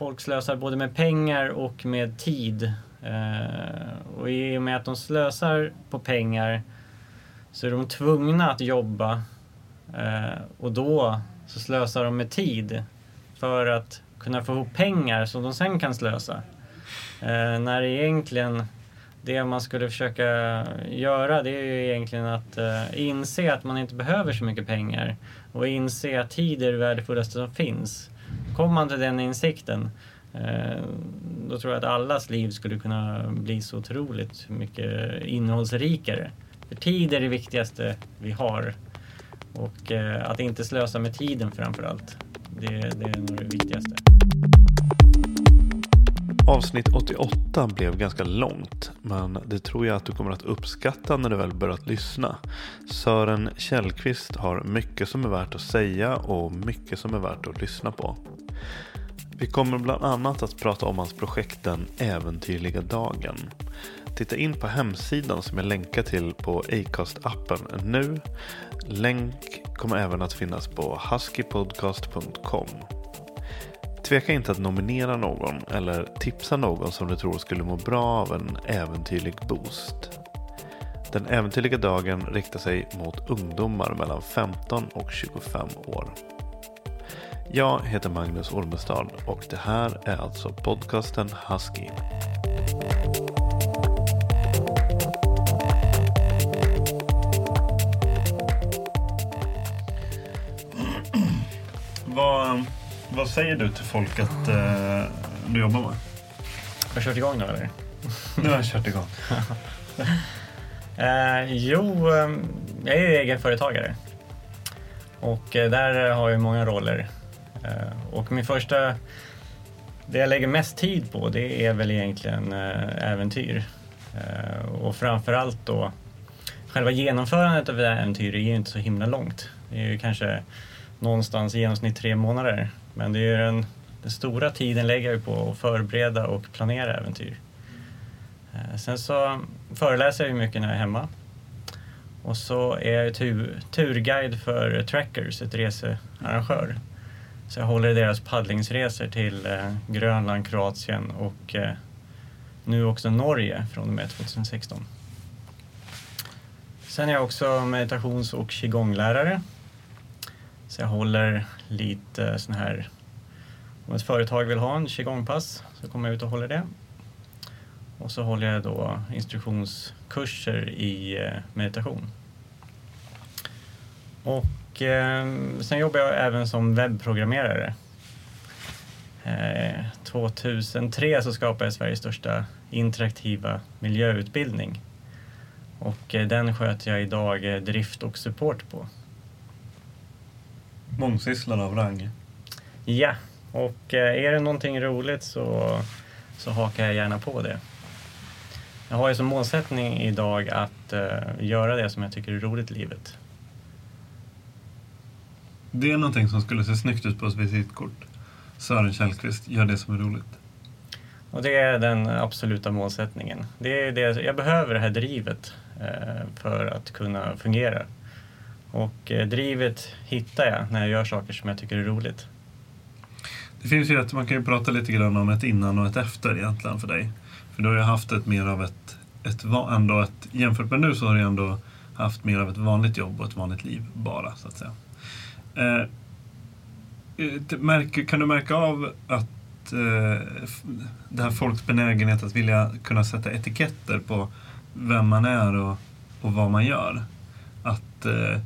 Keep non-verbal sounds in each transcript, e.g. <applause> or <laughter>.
Folk slösar både med pengar och med tid. Eh, och i och med att de slösar på pengar så är de tvungna att jobba. Eh, och då så slösar de med tid för att kunna få ihop pengar som de sen kan slösa. Eh, när egentligen det man skulle försöka göra det är ju egentligen att eh, inse att man inte behöver så mycket pengar och inse att tid är det värdefullaste som finns. Kommer man till den insikten eh, då tror jag att allas liv skulle kunna bli så otroligt mycket innehållsrikare. För tid är det viktigaste vi har. Och eh, att inte slösa med tiden framför allt. Det, det är nog det viktigaste. Avsnitt 88 blev ganska långt, men det tror jag att du kommer att uppskatta när du väl börjat lyssna. Sören Källqvist har mycket som är värt att säga och mycket som är värt att lyssna på. Vi kommer bland annat att prata om hans projekt Den äventyrliga dagen. Titta in på hemsidan som jag länkar till på Acast-appen nu. Länk kommer även att finnas på huskypodcast.com. Tveka inte att nominera någon eller tipsa någon som du tror skulle må bra av en äventyrlig boost. Den äventyrliga dagen riktar sig mot ungdomar mellan 15 och 25 år. Jag heter Magnus Ormestad och det här är alltså podcasten Husky. Vad, vad säger du till folk att eh, du jobbar med? Har du kört igång nu eller? Nu har jag kört igång. <laughs> Eh, jo, eh, jag är ju egenföretagare. Och eh, där har jag många roller. Eh, och min första, det jag lägger mest tid på det är väl egentligen eh, äventyr. Eh, och framförallt då själva genomförandet av äventyr är ju inte så himla långt. Det är ju kanske någonstans i genomsnitt tre månader. Men det är ju den, den stora tiden lägger jag på att förbereda och planera äventyr. Sen så föreläser jag ju mycket när jag är hemma. Och så är jag ju tur, turguide för Trackers, ett researrangör. Så jag håller i deras paddlingsresor till eh, Grönland, Kroatien och eh, nu också Norge från och med 2016. Sen är jag också meditations och qigonglärare. Så jag håller lite sån här, om ett företag vill ha en qigongpass så kommer jag ut och håller det. Och så håller jag då instruktionskurser i eh, meditation. Och eh, sen jobbar jag även som webbprogrammerare. Eh, 2003 så skapade jag Sveriges största interaktiva miljöutbildning. Och eh, den sköter jag idag eh, drift och support på. Mångsysslare av rang. Ja, och eh, är det någonting roligt så, så hakar jag gärna på det. Jag har ju som målsättning idag att eh, göra det som jag tycker är roligt i livet. Det är någonting som skulle se snyggt ut på ett visitkort. Sören Källqvist, gör det som är roligt. Och det är den absoluta målsättningen. Det är det, jag behöver det här drivet eh, för att kunna fungera. Och eh, drivet hittar jag när jag gör saker som jag tycker är roligt. Det finns ju ett, man kan ju prata lite grann om ett innan och ett efter egentligen för dig. För du har ju haft ett mer av ett, ett, ändå ett jämfört med nu så har du ändå haft mer av ett vanligt jobb och ett vanligt liv bara så att säga. Eh, eh kan du märka av att eh, det här folks benägenhet att vilja kunna sätta etiketter på vem man är och, och vad man gör? Att eh,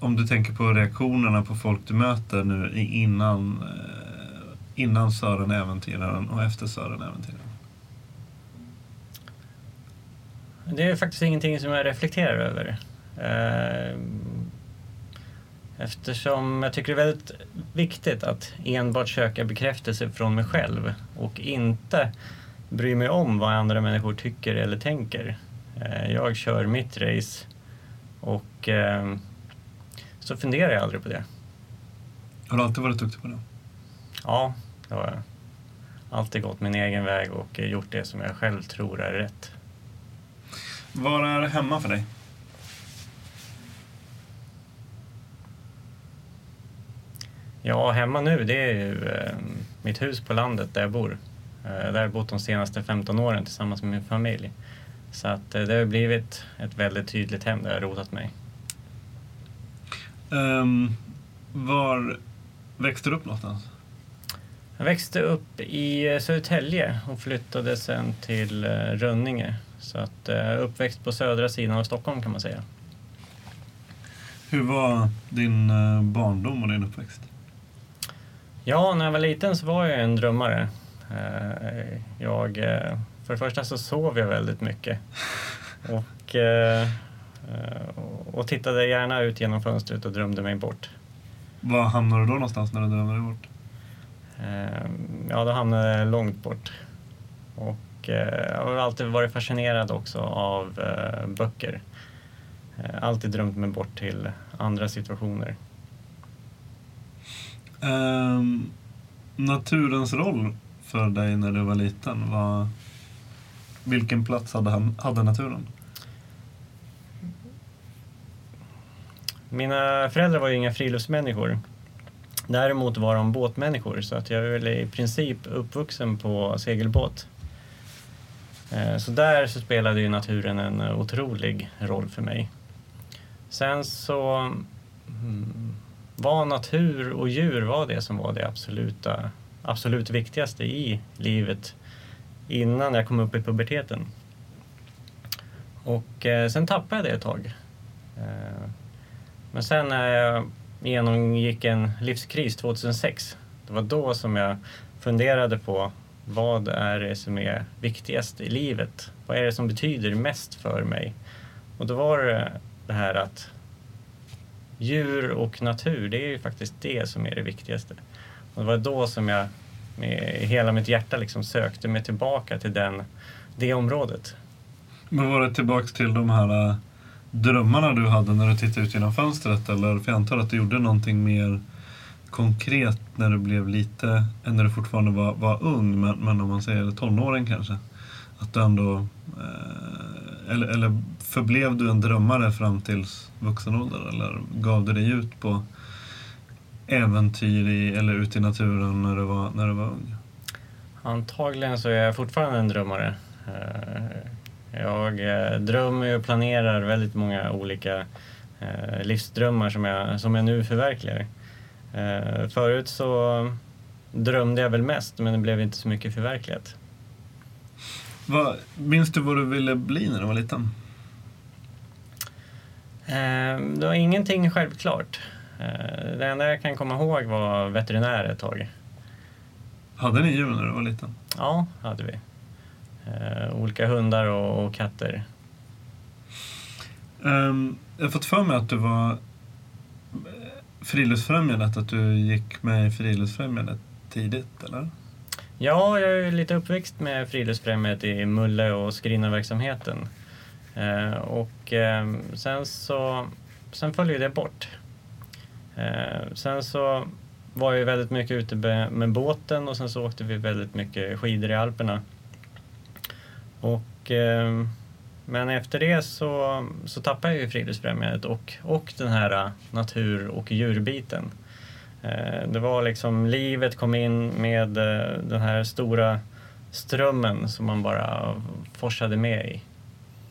om du tänker på reaktionerna på folk du möter nu innan, eh, innan Sören Äventyraren och efter Sören Äventyraren? Det är faktiskt ingenting som jag reflekterar över. Eh, eftersom jag tycker det är väldigt viktigt att enbart söka bekräftelse från mig själv och inte bry mig om vad andra människor tycker eller tänker. Eh, jag kör mitt race och så funderar jag aldrig på det. Har du alltid varit duktig på det? Ja, det har jag. Alltid gått min egen väg och gjort det som jag själv tror är rätt. Var är hemma för dig? Ja, hemma nu det är ju eh, mitt hus på landet där jag bor. Eh, där har jag bott de senaste 15 åren tillsammans med min familj. Så att eh, det har blivit ett väldigt tydligt hem där jag har rotat mig. Um, var växte du upp någonstans? Jag växte upp i Södertälje och flyttade sen till eh, Rönninge. Så att uh, uppväxt på södra sidan av Stockholm kan man säga. Hur var din barndom och din uppväxt? Ja, när jag var liten så var jag en drömmare. Jag, för det första så sov jag väldigt mycket. Och Eh, och tittade gärna ut genom fönstret och drömde mig bort. Var hamnade du då någonstans när du drömde dig bort? Eh, ja, då hamnade jag långt bort. Och eh, jag har alltid varit fascinerad också av böcker. Alltid drömt mig bort till andra situationer. Um, naturens roll för dig när du var liten, var, vilken plats hade, hade naturen? Mina föräldrar var ju inga friluftsmänniskor. Däremot var de båtmänniskor så att jag är väl i princip uppvuxen på segelbåt. Ehm, så där så spelade ju naturen en otrolig roll för mig. Sen så hmm, var natur och djur var det som var det absoluta, absolut viktigaste i livet innan jag kom upp i puberteten. Och eh, sen tappade jag det ett tag. Eh, men sen när jag genomgick en livskris 2006, det var då som jag funderade på vad är det som är viktigast i livet? Vad är det som betyder mest för mig? Och då var det eh, det här att djur och natur, det är ju faktiskt det som är det viktigaste. Och det var då som jag med hela mitt hjärta liksom sökte mig tillbaka till den, det området. Men var det tillbaka till de här eh, drömmarna du hade när du tittade ut genom fönstret? Eller, för jag antar att du gjorde någonting mer konkret när du blev lite, när du fortfarande var, var ung, men, men om man säger tonåring kanske? Att du ändå, eh, eller, eller förblev du en drömmare fram till vuxen ålder? Eller gav du dig ut på äventyr i, eller ut i naturen när du var, när du var ung? Antagligen så är jag fortfarande en drömmare. Eh, jag eh, drömmer och planerar väldigt många olika eh, livsdrömmar som jag, som jag nu förverkligar. Förut så drömde jag väl mest men det blev inte så mycket förverkligat. Vad, minns du vad du ville bli när du var liten? Det var ingenting självklart. Det enda jag kan komma ihåg var veterinär ett tag. Hade ni djur när du var liten? Ja, hade vi eh, olika hundar och, och katter. Um, jag har fått för mig att du var Friluftsfrämjandet, att du gick med i Friluftsfrämjandet tidigt, eller? Ja, jag är lite uppväxt med Friluftsfrämjandet i Mulle och Skrinna-verksamheten. Eh, och eh, sen så sen följde det bort. Eh, sen så var vi väldigt mycket ute med, med båten och sen så åkte vi väldigt mycket skidor i Alperna. Och, eh, men efter det så, så tappade jag ju Friluftsfrämjandet och, och den här eh, natur och djurbiten. Eh, det var liksom, livet kom in med eh, den här stora strömmen som man bara forsade med i.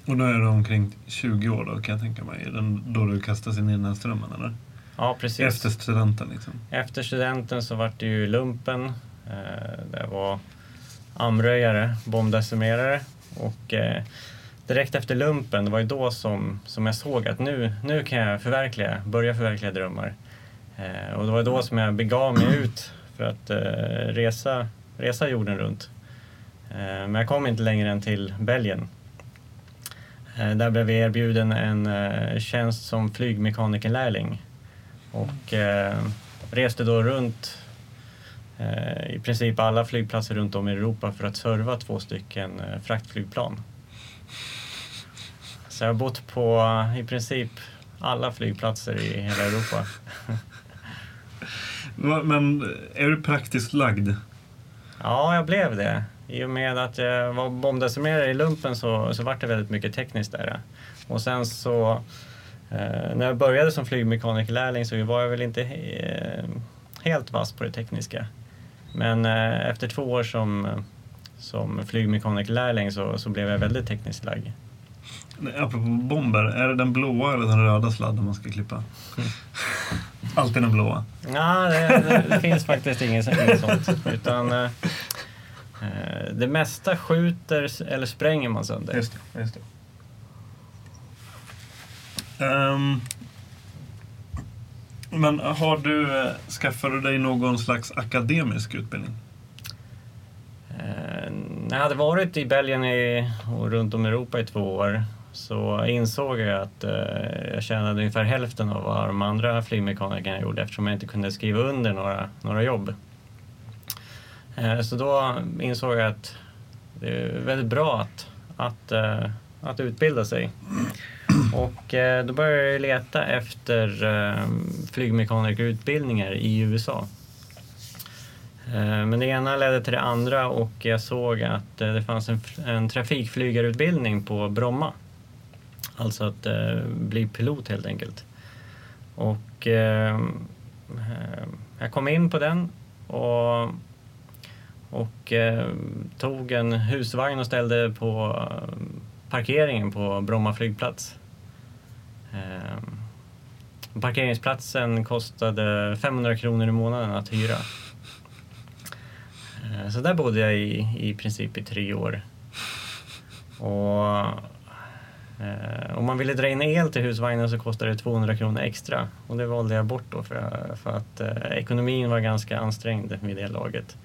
Och då är du omkring 20 år då kan jag tänka mig, då du kastas in i den här strömmen eller? Ja, precis. Efter studenten liksom? Efter studenten så vart det ju lumpen. Eh, det var amröjare, bombdecimerare och eh, direkt efter lumpen, det var ju då som, som jag såg att nu, nu kan jag förverkliga, börja förverkliga drömmar. Eh, och det var då som jag begav mig ut för att eh, resa, resa jorden runt. Eh, men jag kom inte längre än till Belgien. Eh, där blev jag erbjuden en eh, tjänst som flygmekanikerlärling och reste då runt i princip alla flygplatser runt om i Europa för att serva två stycken fraktflygplan. Så jag har bott på i princip alla flygplatser i hela Europa. <laughs> Men är du praktiskt lagd? Ja, jag blev det. I och med att jag var bombdecimerare i lumpen så, så var det väldigt mycket tekniskt där. Och sen så eh, när jag började som flygmekanikerlärling så var jag väl inte he helt vass på det tekniska. Men eh, efter två år som, som flygmekanikerlärling så, så blev jag väldigt tekniskt lagd. Apropå bomber, är det den blåa eller den röda sladden man ska klippa? Alltid den blåa? Ja, det, det, det finns faktiskt inget, inget sånt. Utan, eh, det mesta skjuter eller spränger man sönder. Just det. Just det. Um, men har du, eh, skaffat dig någon slags akademisk utbildning? Uh, när jag hade varit i Belgien i, och runt om i Europa i två år så insåg jag att eh, jag tjänade ungefär hälften av vad de andra flygmekanikerna gjorde eftersom jag inte kunde skriva under några, några jobb. Eh, så då insåg jag att det är väldigt bra att, att, eh, att utbilda sig. Och eh, då började jag leta efter flygmekanikerutbildningar i USA. Men det ena ledde till det andra och jag såg att det fanns en, en trafikflygarutbildning på Bromma. Alltså att bli pilot helt enkelt. Och jag kom in på den och, och eh, tog en husvagn och ställde på eh, parkeringen på Bromma flygplats. Eh, parkeringsplatsen kostade 500 kronor i månaden att hyra. Eh, så där bodde jag i, i princip i tre år. Och Eh, om man ville dra in el till husvagnen så kostade det 200 kronor extra och det valde jag bort då för, för att eh, ekonomin var ganska ansträngd vid det laget.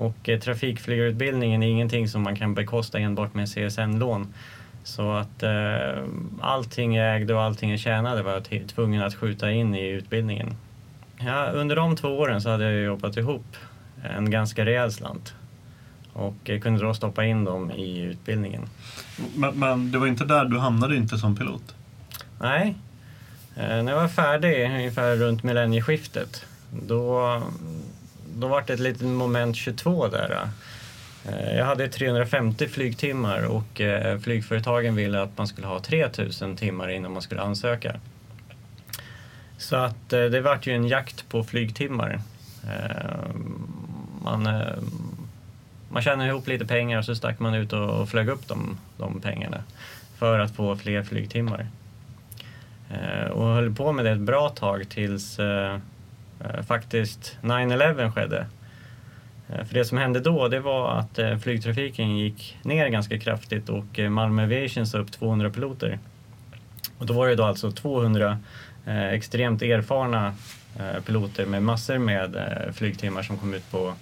Och eh, trafikflygarutbildningen är ingenting som man kan bekosta enbart med CSN-lån. Så att eh, allting jag ägde och allting jag tjänade var jag tvungen att skjuta in i utbildningen. Ja, under de två åren så hade jag jobbat ihop en ganska rejäl slant och kunde då stoppa in dem i utbildningen. Men, men det var inte där, du hamnade inte som pilot? Nej. Eh, när jag var färdig, ungefär runt millennieskiftet, då, då var det ett litet moment 22 där. Eh, jag hade 350 flygtimmar och eh, flygföretagen ville att man skulle ha 3000 timmar innan man skulle ansöka. Så att eh, det vart ju en jakt på flygtimmar. Man, man tjänade ihop lite pengar och så stack man ut och, flög upp de, de pengarna för att få fler flygtimmar. Och höll på med det ett bra tag tills Eh, faktiskt 9-11 skedde. Eh, för det som hände då det var att eh, flygtrafiken gick ner ganska kraftigt och Malmö Aviation sa upp 200 piloter. Och då var det då alltså 200 extremt erfarna piloter med massor med flygtimmar som kom ut på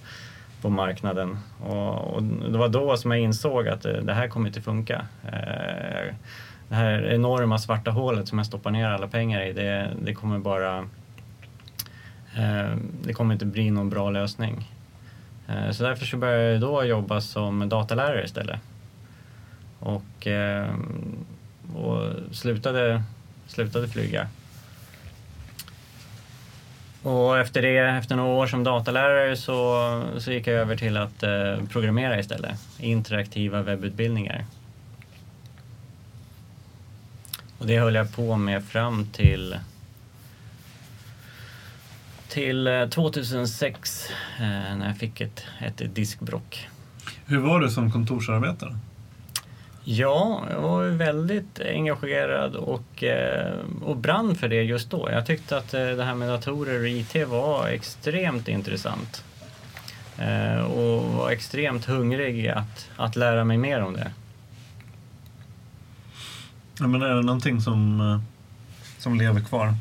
på marknaden. Och, och, det var då som jag insåg att det, här kommer inte funka. Det här enorma svarta hålet som jag stoppar ner alla pengar i, det, det kommer bara... Eh, det kommer inte bli någon bra lösning. Eh, så därför så började jag då jobba som datalärare istället. Och, eh, och slutade, slutade flyga. Och efter det, efter några år som datalärare så, så gick jag över till att eh, programmera istället. Interaktiva webbutbildningar. Och det höll jag på med fram till till 2006 eh, när jag fick ett, ett diskbrock. Hur var du som kontorsarbetare? Ja, jag var väldigt engagerad och, eh, och brann för det just då. Jag tyckte att eh, det här med datorer och IT var extremt intressant. Och var extremt hungrig att, att lära mig mer om det. Ja, men är det någonting som, som lever kvar?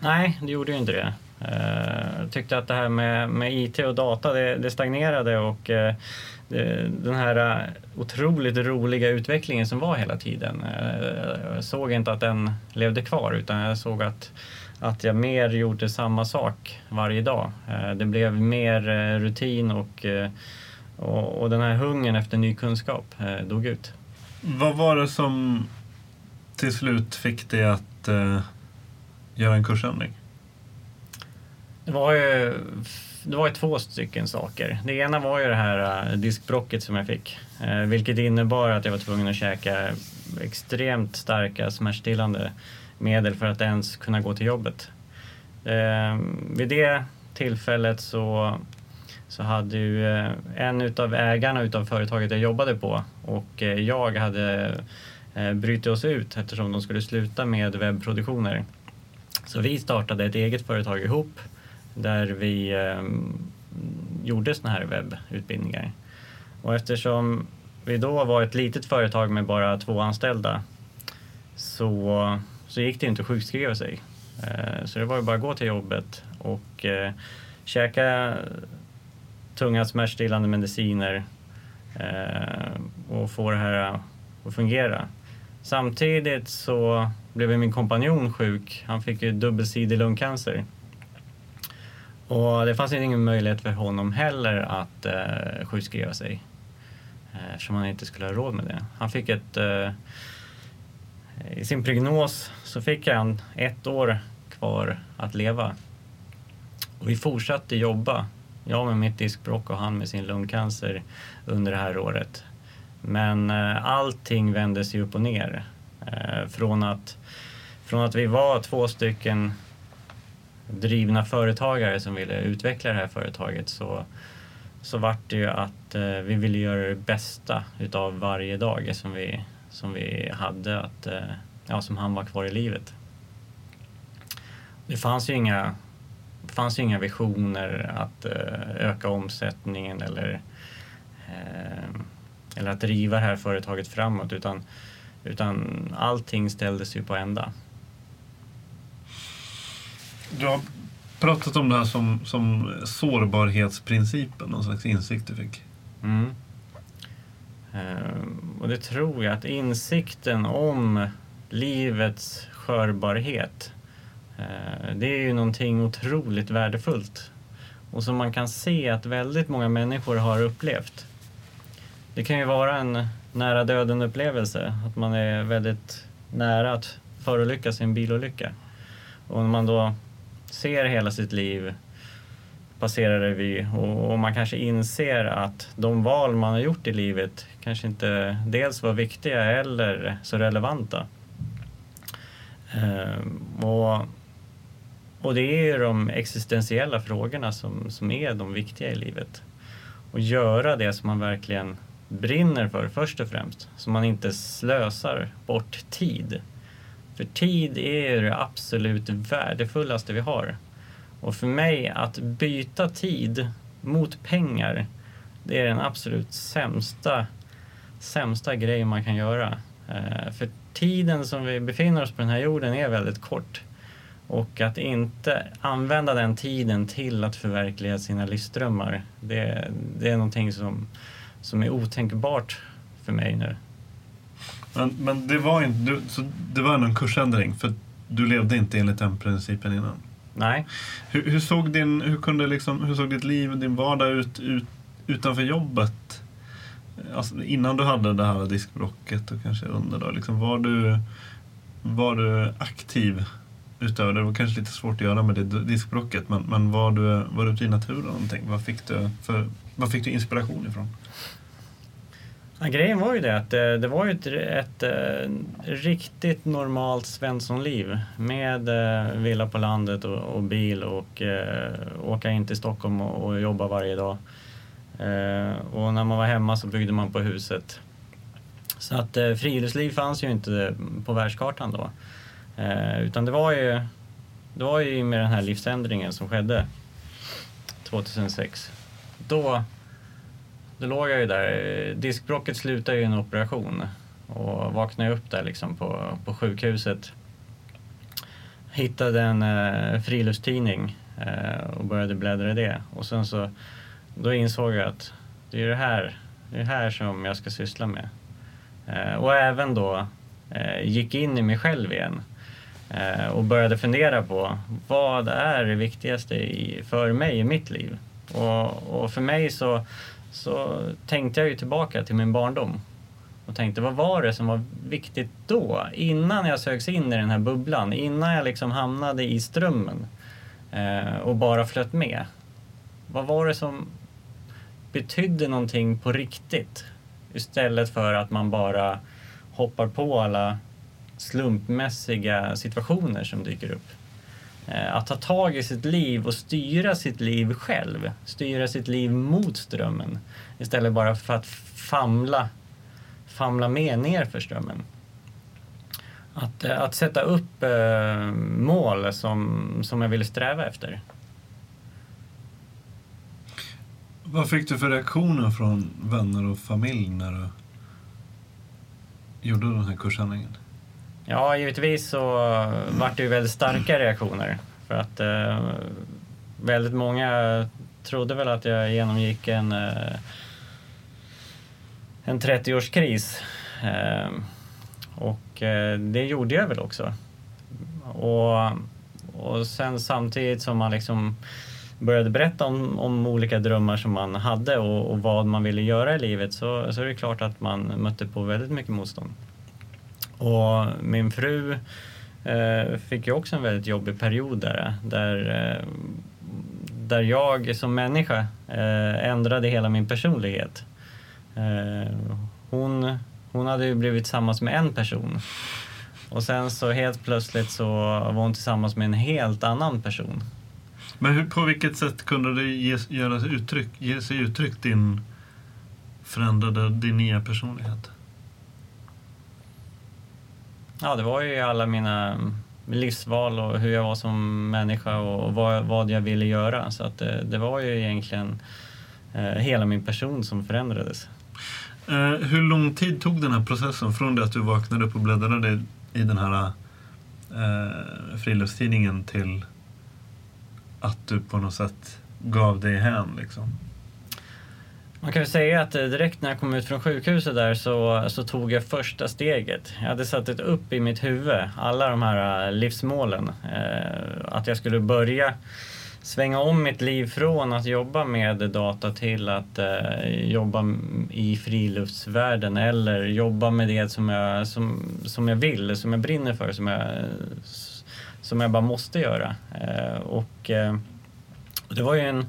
Nej, det gjorde ju inte det. Eh, jag tyckte att det här med, med IT och data det, det stagnerade och eh, den här eh, otroligt roliga utvecklingen som var hela tiden. Jag såg inte att den levde kvar utan jag såg att, att jag mer gjorde samma sak varje dag. Det blev mer rutin och, och, och den här hungern efter ny kunskap dog ut. Vad var det som till slut fick dig att uh, göra en kursändring? Det var ju, det var ju två stycken saker. Det ena var ju det här äh, diskbrocket som jag fick. Äh, vilket innebar att jag var tvungen att käka extremt starka smärtstillande medel för att ens kunna gå till jobbet. Ehm, vid det tillfället så, så hade ju äh, en utav ägarna utav företaget jag jobbade på och jag hade brutit oss ut eftersom de skulle sluta med webbproduktioner. Så vi startade ett eget företag ihop där vi eh, gjorde såna här webbutbildningar. Och eftersom vi då var ett litet företag med bara två anställda så, så gick det inte att sjukskriva sig. Eh, så det var ju bara att gå till jobbet och eh, käka tunga smärtstillande mediciner eh, och få det här att fungera. Samtidigt så blev min kompanjon sjuk. Han fick ju dubbelsidig lungcancer. Och det fanns ingen möjlighet för honom heller att eh, sjukskriva sig eh, eftersom han inte skulle ha råd med det. Han fick ett... Eh, I sin prognos så fick han ett år kvar att leva. Och vi fortsatte jobba, jag med mitt diskbråck och han med sin lungcancer under det här året. Men eh, allting vände sig upp och ner. Eh, från, att, från att vi var två stycken drivna företagare som ville utveckla det här företaget så, så vart det ju att eh, vi ville göra det bästa utav varje dag som vi, som vi hade, att, eh, ja, som han var kvar i livet. Det fanns ju inga, det fanns ju inga visioner att eh, öka omsättningen eller, eh, eller att driva det här företaget framåt utan, utan allting ställdes ju på ända. Du har pratat om det här som, som sårbarhetsprincipen, någon slags insikt du fick. Mm. Eh, och det tror jag att insikten om livets skörbarhet eh, det är ju någonting otroligt värdefullt och som man kan se att väldigt många människor har upplevt. Det kan ju vara en nära döden upplevelse, att man är väldigt nära att förolyckas i en bilolycka. Och när man då ser hela sitt liv passera revy och, och man kanske inser att de val man har gjort i livet kanske inte dels var viktiga eller så relevanta. Ehm, och, och det är ju de existentiella frågorna som, som är de viktiga i livet. Och göra det som man verkligen brinner för först och främst, så man inte slösar bort tid. För tid är ju det absolut värdefullaste vi har. Och för mig att byta tid mot pengar, det är den absolut sämsta, sämsta grejen man kan göra. Eh, för tiden som vi befinner oss på den här jorden är väldigt kort. Och att inte använda den tiden till att förverkliga sina livsdrömmar, det, det är någonting som, som är otänkbart för mig nu. Men, men det var inte, du, så det var en kursändring för du levde inte enligt den principen innan? Nej. Hur, hur såg, din, hur, kunde liksom, hur såg ditt liv och din vardag ut, ut utanför jobbet? Alltså, innan du hade det här diskbrocket och kanske under då, liksom, var, du, var du aktiv utöver det? Var kanske lite svårt att göra med det diskbrocket, men, men var, du, var du ute i naturen någonting? Vad fick du, för, vad fick du inspiration ifrån? Ja, grejen var ju det att det, det var ju ett, ett, ett, riktigt normalt Svenssonliv med eh, villa på landet och, och bil och eh, åka in till Stockholm och, och jobba varje dag. Eh, och när man var hemma så byggde man på huset. Så att eh, friluftsliv fanns ju inte på världskartan då. Utan det var ju det var ju med den här livsändringen som skedde 2006. Då, då låg jag ju där. Diskbråcket slutade ju i en operation och vaknade upp där liksom på, på sjukhuset. Hittade en eh, friluftstidning eh, och började bläddra i det. Och sen så då insåg jag att det är det här, det är det här som jag ska syssla med. Eh, och även då eh, gick in i mig själv igen eh, och började fundera på vad är det viktigaste i, för mig i mitt liv? Och, och för mig så, så tänkte jag ju tillbaka till min barndom och tänkte vad var det som var viktigt då? Innan jag sögs in i den här bubblan, innan jag liksom hamnade i strömmen eh, och bara flöt med. Vad var det som betydde någonting på riktigt? Istället för att man bara hoppar på alla slumpmässiga situationer som dyker upp. Eh, att ta tag i sitt liv och styra sitt liv själv, styra sitt liv mot strömmen istället bara för att famla, famla med ner för strömmen. Att, eh, att sätta upp eh, mål som, som jag vill sträva efter. Vad fick du för reaktioner från vänner och familj när du gjorde den här kursändringen? Ja, givetvis så vart det ju väldigt starka reaktioner. För att eh, väldigt många trodde väl att jag genomgick en, eh, en 30-årskris. Eh, och eh, det gjorde jag väl också. Och, och sen samtidigt som man liksom började berätta om, om olika drömmar som man hade och, och, vad man ville göra i livet så, så är det klart att man mötte på väldigt mycket motstånd. Och min fru eh, fick ju också en väldigt jobbig period där, där, eh, där jag som människa eh, ändrade hela min personlighet. Eh, hon, hon hade ju blivit tillsammans med en person och sen så helt plötsligt så var hon tillsammans med en helt annan person. Men hur, på vilket sätt kunde det ge, göra uttryck, ge sig uttryck, din förändrade, din nya personlighet? Ja, det var ju alla mina mm, livsval och hur jag var som människa och vad, vad jag ville göra. Så att det, det var ju egentligen eh, hela min person som förändrades. Eh, hur lång tid tog den här processen från det att du vaknade upp och bläddrade i den här eh, friluftstidningen till att du på något sätt gav dig hän liksom? Man kan väl säga att eh, direkt när jag kom ut från sjukhuset där så, så tog jag första steget. Jag hade satt ett upp i mitt huvud, alla de här eh, livsmålen. Eh, att jag skulle börja svänga om mitt liv från att jobba med data till att eh, jobba i friluftsvärlden eller jobba med det som jag, som, som jag vill, som jag brinner för, som jag, som jag bara måste göra. Eh, och eh, det var ju en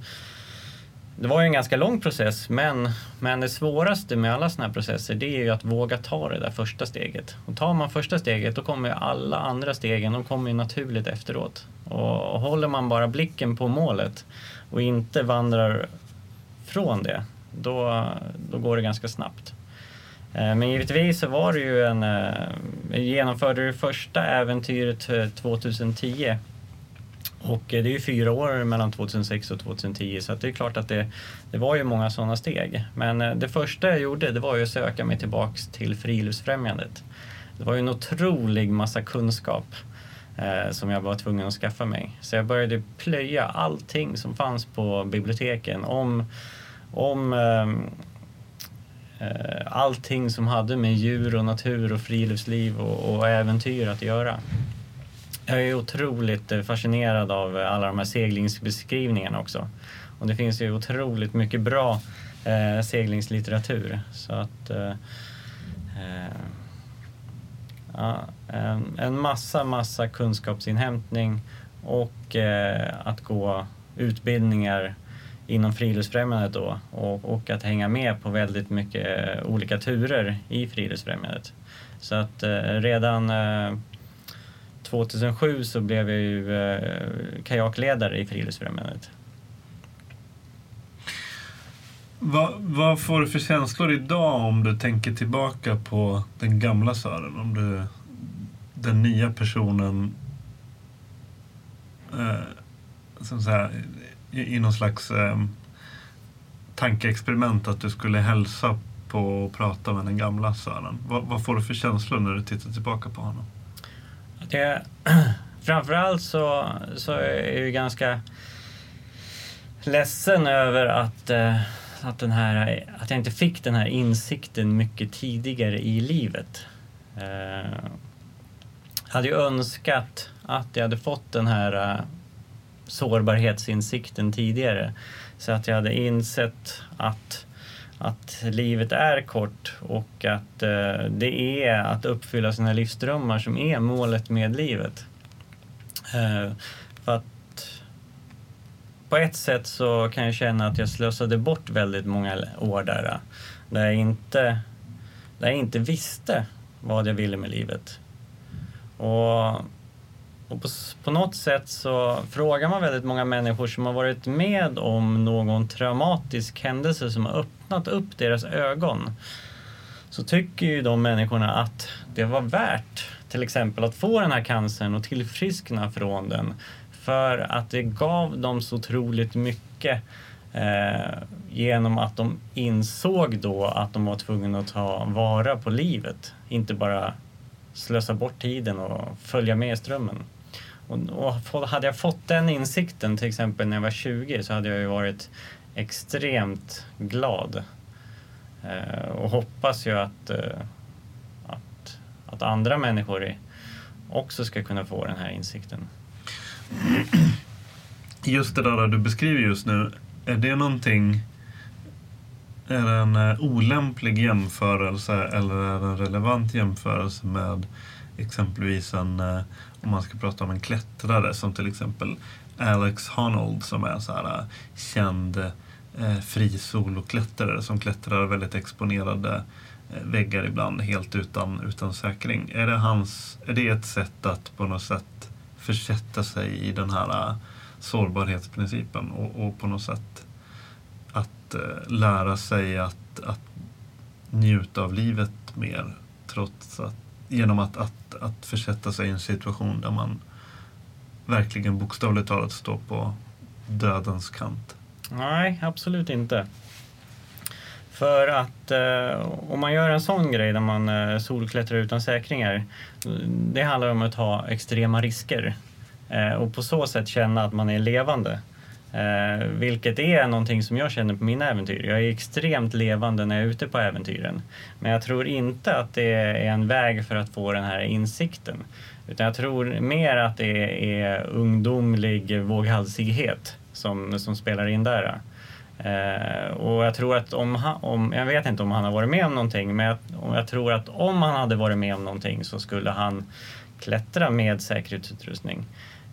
det var ju en ganska lång process men, men det svåraste med alla sådana här processer det är ju att våga ta det där första steget. Och tar man första steget då kommer alla andra stegen de kommer ju naturligt efteråt. Och håller man bara blicken på målet och inte vandrar från det då, då går det ganska snabbt. Eh, men givetvis så var det ju en... Eh, genomförde det första äventyret eh, 2010 och eh, det är ju fyra år mellan 2006 och 2010 så det är klart att det, det var ju många sådana steg. Men eh, det första jag gjorde det var ju att söka mig tillbaks till Friluftsfrämjandet. Det var ju en otrolig massa kunskap eh, som jag var tvungen att skaffa mig. Så jag började plöja allting som fanns på biblioteken om, om ehm, eh allting som hade med djur och natur och friluftsliv och, och äventyr att göra. Jag är otroligt eh, fascinerad av eh, alla de här seglingsbeskrivningarna också. Och det finns ju otroligt mycket bra eh, seglingslitteratur. Så att, eh, eh Ja, en, en massa, massa kunskapsinhämtning och eh, att gå utbildningar inom Friluftsfrämjandet då och, och att hänga med på väldigt mycket eh, olika turer i Friluftsfrämjandet. Så att eh, redan eh, 2007 så blev jag ju eh, kajakledare i Friluftsfrämjandet. Vad, vad får du för känslor idag om du tänker tillbaka på den gamla Sören? Om du, den nya personen eh, som så här, i, i någon slags eh, tankeexperiment att du skulle hälsa på och prata med den gamla Sören. Vad, vad får du för känslor när du tittar tillbaka på honom? Det, eh, <clears throat> framförallt så, så är jag ganska ledsen över att, eh, att, den här, att jag inte fick den här insikten mycket tidigare i livet. Jag hade ju önskat att jag hade fått den här sårbarhetsinsikten tidigare. Så att jag hade insett att, att livet är kort och att eh, det är att uppfylla sina livsdrömmar som är målet med livet. Eh, för att på ett sätt så kan jag känna att jag slösade bort väldigt många år där. Eh, där jag inte, där jag inte visste vad jag ville med livet. Och, och på, på, något sätt så frågar man väldigt många människor som har varit med om någon traumatisk händelse som har öppnat upp deras ögon. Så tycker ju de människorna att det var värt till exempel att få den här cancern och tillfriskna från den. För att det gav dem så otroligt mycket eh, genom att de insåg då att de var tvungna att ta vara på livet. Inte bara slösa bort tiden och följa med i strömmen. Och, och hade jag fått den insikten till exempel när jag var 20 så hade jag ju varit extremt glad. Eh, och hoppas ju att, eh, att, att andra människor också ska kunna få den här insikten. Just det där du beskriver just nu, är det någonting är det en eh, olämplig jämförelse eller är det en relevant jämförelse med exempelvis en, eh, om man ska prata om en klättrare som till exempel Alex Honnold som är så här eh, känd eh, frisoloklättrare som klättrar väldigt exponerade eh, väggar ibland helt utan, utan säkring. Är det, hans, är det ett sätt att på något sätt försätta sig i den här eh, sårbarhetsprincipen och, och på något sätt Eh, lära sig att, att njuta av livet mer trots att, genom att, att, att försätta sig i en situation där man verkligen bokstavligt talat står på dödens kant? Nej, absolut inte. För att eh, om man gör en sån grej där man eh, solklättrar utan säkringar, eh, det handlar om att ta extrema risker eh, och på så sätt känna att man är levande. Eh, vilket är någonting som jag känner på mina äventyr. Jag är extremt levande när jag är ute på äventyren. Men jag tror inte att det är en väg för att få den här insikten. Utan jag tror mer att det är ungdomlig våghalsighet som, som spelar in där. Eh, och jag tror att om han, om, jag vet inte om han har varit med om någonting, men jag, jag tror att om han hade varit med om någonting så skulle han klättra med säkerhetsutrustning.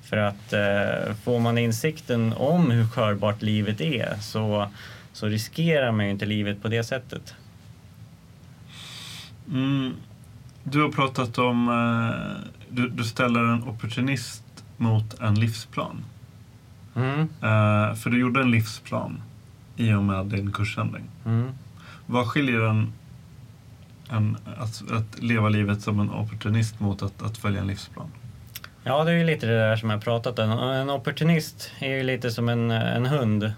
För att eh, får man insikten om hur skörbart livet är så, så riskerar man ju inte livet på det sättet. Mm. Du har pratat om, eh, du, du, ställer en opportunist mot en livsplan. Mm. Eh, för du gjorde en livsplan i och med din kursändring. Mm. Vad skiljer en, en att, att, leva livet som en opportunist mot att, att följa en livsplan? Ja, det är ju lite det där som jag pratat om. En opportunist är ju lite som en, en hund.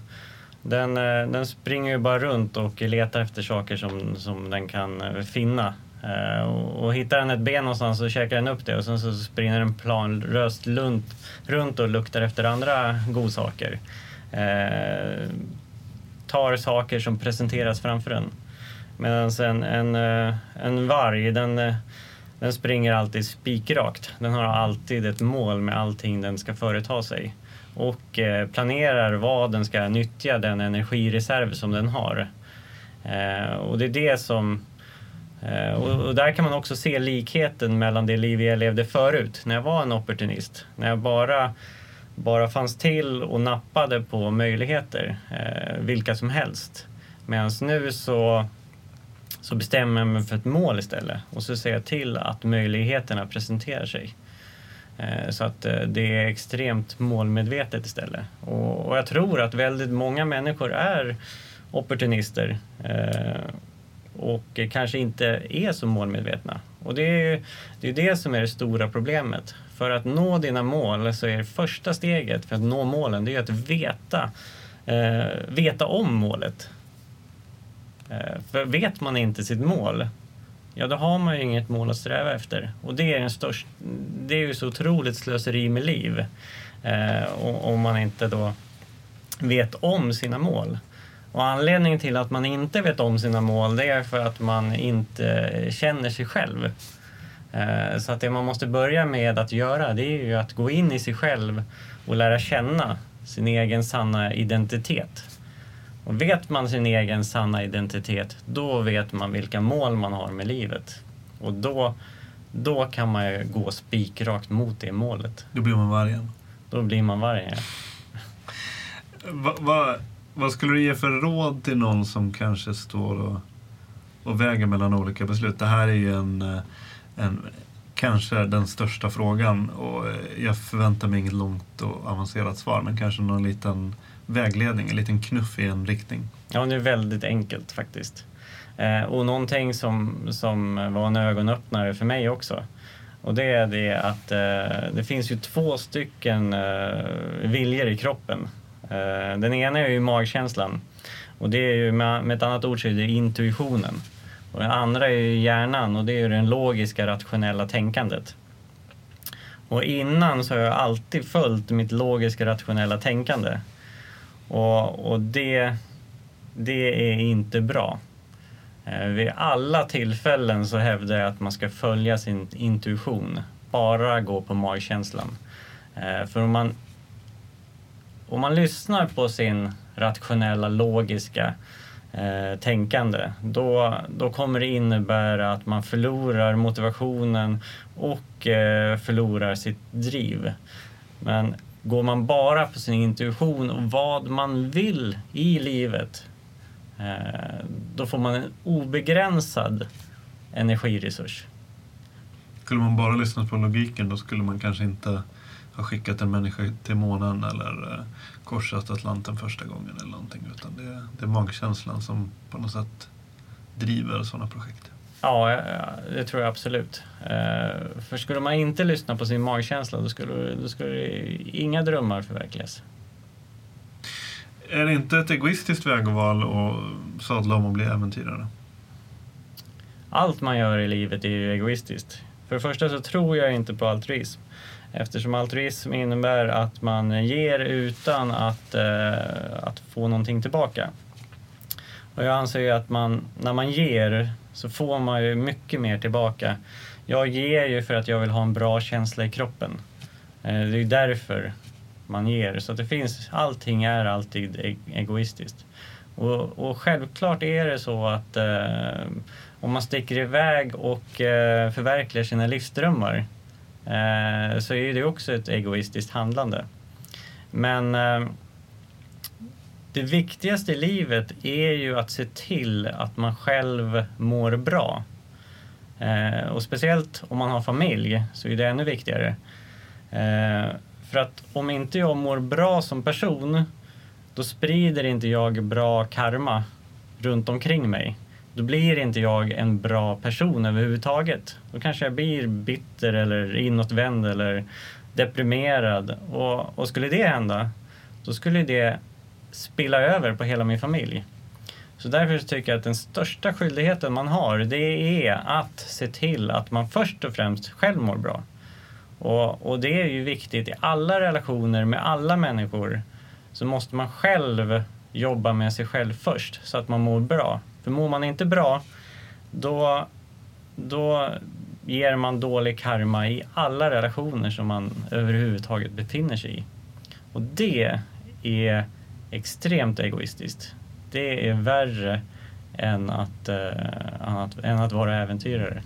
Den, eh, den springer ju bara runt och letar efter saker som, som den kan eh, finna. Eh, och, och hittar den ett ben någonstans så käkar den upp det och sen så springer den planlöst runt, runt och luktar efter andra godsaker. Eh, tar saker som presenteras framför den. Medan en, en, eh, en varg, den eh, den springer alltid spikrakt. Den har alltid ett mål med allting den ska företa sig och planerar vad den ska nyttja den energireserv som den har. Och det är det som Eh, och, och, där kan man också se likheten mellan det liv jag levde förut, när jag var en opportunist. När jag bara, bara fanns till och nappade på möjligheter, eh, vilka som helst. Medan nu så, så bestämmer jag mig för ett mål istället och så ser jag till att möjligheterna presenterar sig. Eh, så att eh, det är extremt målmedvetet istället. Och, och jag tror att väldigt många människor är opportunister eh, och kanske inte är så målmedvetna. Och det är det, är det som är det stora problemet. För att nå dina mål så är det första steget för att nå målen det är att veta, eh, veta om målet. Eh, för vet man inte sitt mål ja då har man ju inget mål att sträva efter. Och det är, den störst, det är ju så otroligt slöseri med liv eh, om man inte då vet om sina mål. Och anledningen till att man inte vet om sina mål det är för att man inte känner sig själv. Eh, så att det man måste börja med att göra det är ju att gå in i sig själv och lära känna sin egen sanna identitet. Och vet man sin egen sanna identitet, då vet man vilka mål man har med livet. Och då, då kan man ju gå spikrakt mot det målet. Då blir man vargen? Då blir man vargen, ja. Va, va, vad skulle du ge för råd till någon som kanske står och, och väger mellan olika beslut? Det här är ju en, eh, en kanske den största frågan och eh, jag förväntar mig inget långt och avancerat svar men kanske någon liten vägledning, en liten knuff i en riktning? Ja, det är väldigt enkelt faktiskt. Eh, och någonting som, som var en ögonöppnare för mig också. Och det är det att det finns ju två stycken eh, viljor i kroppen. Eh, den ena är ju magkänslan. Och det är ju med, ett annat ord så är det intuitionen. Och den andra är ju hjärnan och det är ju det logiska rationella tänkandet. Och innan så har jag alltid följt mitt logiska rationella tänkande. Och, och det, det är inte bra. Eh, vid alla tillfällen så hävdar jag att man ska följa sin intuition. Bara gå på magkänslan. Eh, för om man, om man lyssnar på sin rationella, logiska eh, tänkande, då, då kommer det innebära att man förlorar motivationen och eh, förlorar sitt driv. Men Går man bara på sin intuition och vad man vill i livet, eh, då får man en obegränsad energiresurs. Skulle man bara lyssna på logiken då skulle man kanske inte ha skickat en människa till månen eller eh, korsat Atlanten första gången eller någonting. Utan det, är, det är magkänslan som på något sätt driver sådana projekt. Ja, det tror jag absolut. Eh, för skulle man inte lyssna på sin magkänsla då skulle, då skulle inga drömmar förverkligas. Är det inte ett egoistiskt vägval att sadla om och bli äventyrare? Allt man gör i livet är ju egoistiskt. För det första så tror jag inte på altruism. Eftersom altruism innebär att man ger utan att, eh, att få någonting tillbaka. Och jag anser ju att man, när man ger så får man ju mycket mer tillbaka. Jag ger ju för att jag vill ha en bra känsla i kroppen. Eh, det är ju därför man ger. Så det finns, allting är alltid e-, egoistiskt. Och, och självklart är det så att eh, om man sticker iväg och eh, förverkligar sina livsdrömmar eh, så är det också ett egoistiskt handlande. Men eh, det viktigaste i livet är ju att se till att man själv mår bra. Eh, och speciellt om man har familj så är det ännu viktigare. Eh, för att om inte jag mår bra som person då sprider inte jag bra karma runt omkring mig. Då blir inte jag en bra person överhuvudtaget. Då kanske jag blir bitter eller inåtvänd eller deprimerad. Och, och skulle det hända, då skulle det spilla över på hela min familj. Så därför tycker jag att den största skyldigheten man har det är att se till att man först och främst själv mår bra. Och, och det är ju viktigt i alla relationer med alla människor så måste man själv jobba med sig själv först så att man mår bra. För mår man inte bra då, då ger man dålig karma i alla relationer som man överhuvudtaget befinner sig i. Och det är extremt egoistiskt. Det är värre än att, eh, att, än att vara äventyrare.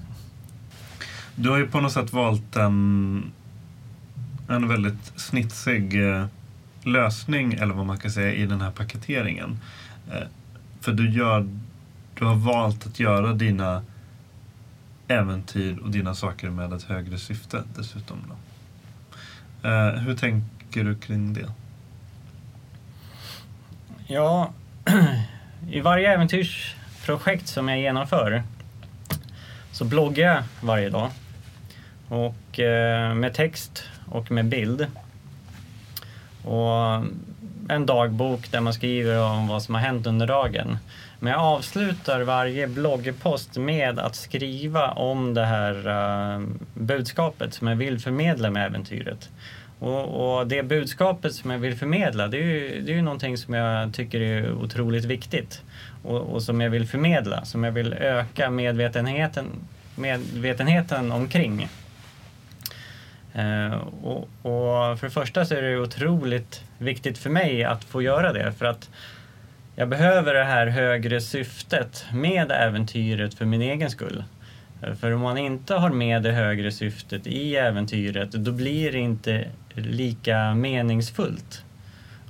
Du har ju på något sätt valt en, en väldigt snitsig eh, lösning, eller vad man kan säga, i den här paketeringen. Eh, för du, gör, du har valt att göra dina äventyr och dina saker med ett högre syfte dessutom. Då. Eh, hur tänker du kring det? Ja, <clears throat> i varje äventyrsprojekt som jag genomför så bloggar jag varje dag. Och eh, med text och med bild. Och en dagbok där man skriver om vad som har hänt under dagen. Men jag avslutar varje bloggpost med att skriva om det här uh, budskapet som jag vill förmedla med äventyret. Och, och, det budskapet som jag vill förmedla det är ju, det är ju någonting som jag tycker är otroligt viktigt och, och som jag vill förmedla, som jag vill öka medvetenheten, medvetenheten omkring. Uh, och, och, för det första så är det otroligt viktigt för mig att få göra det för att jag behöver det här högre syftet med äventyret för min egen skull. För om man inte har med det högre syftet i äventyret då blir det inte lika meningsfullt.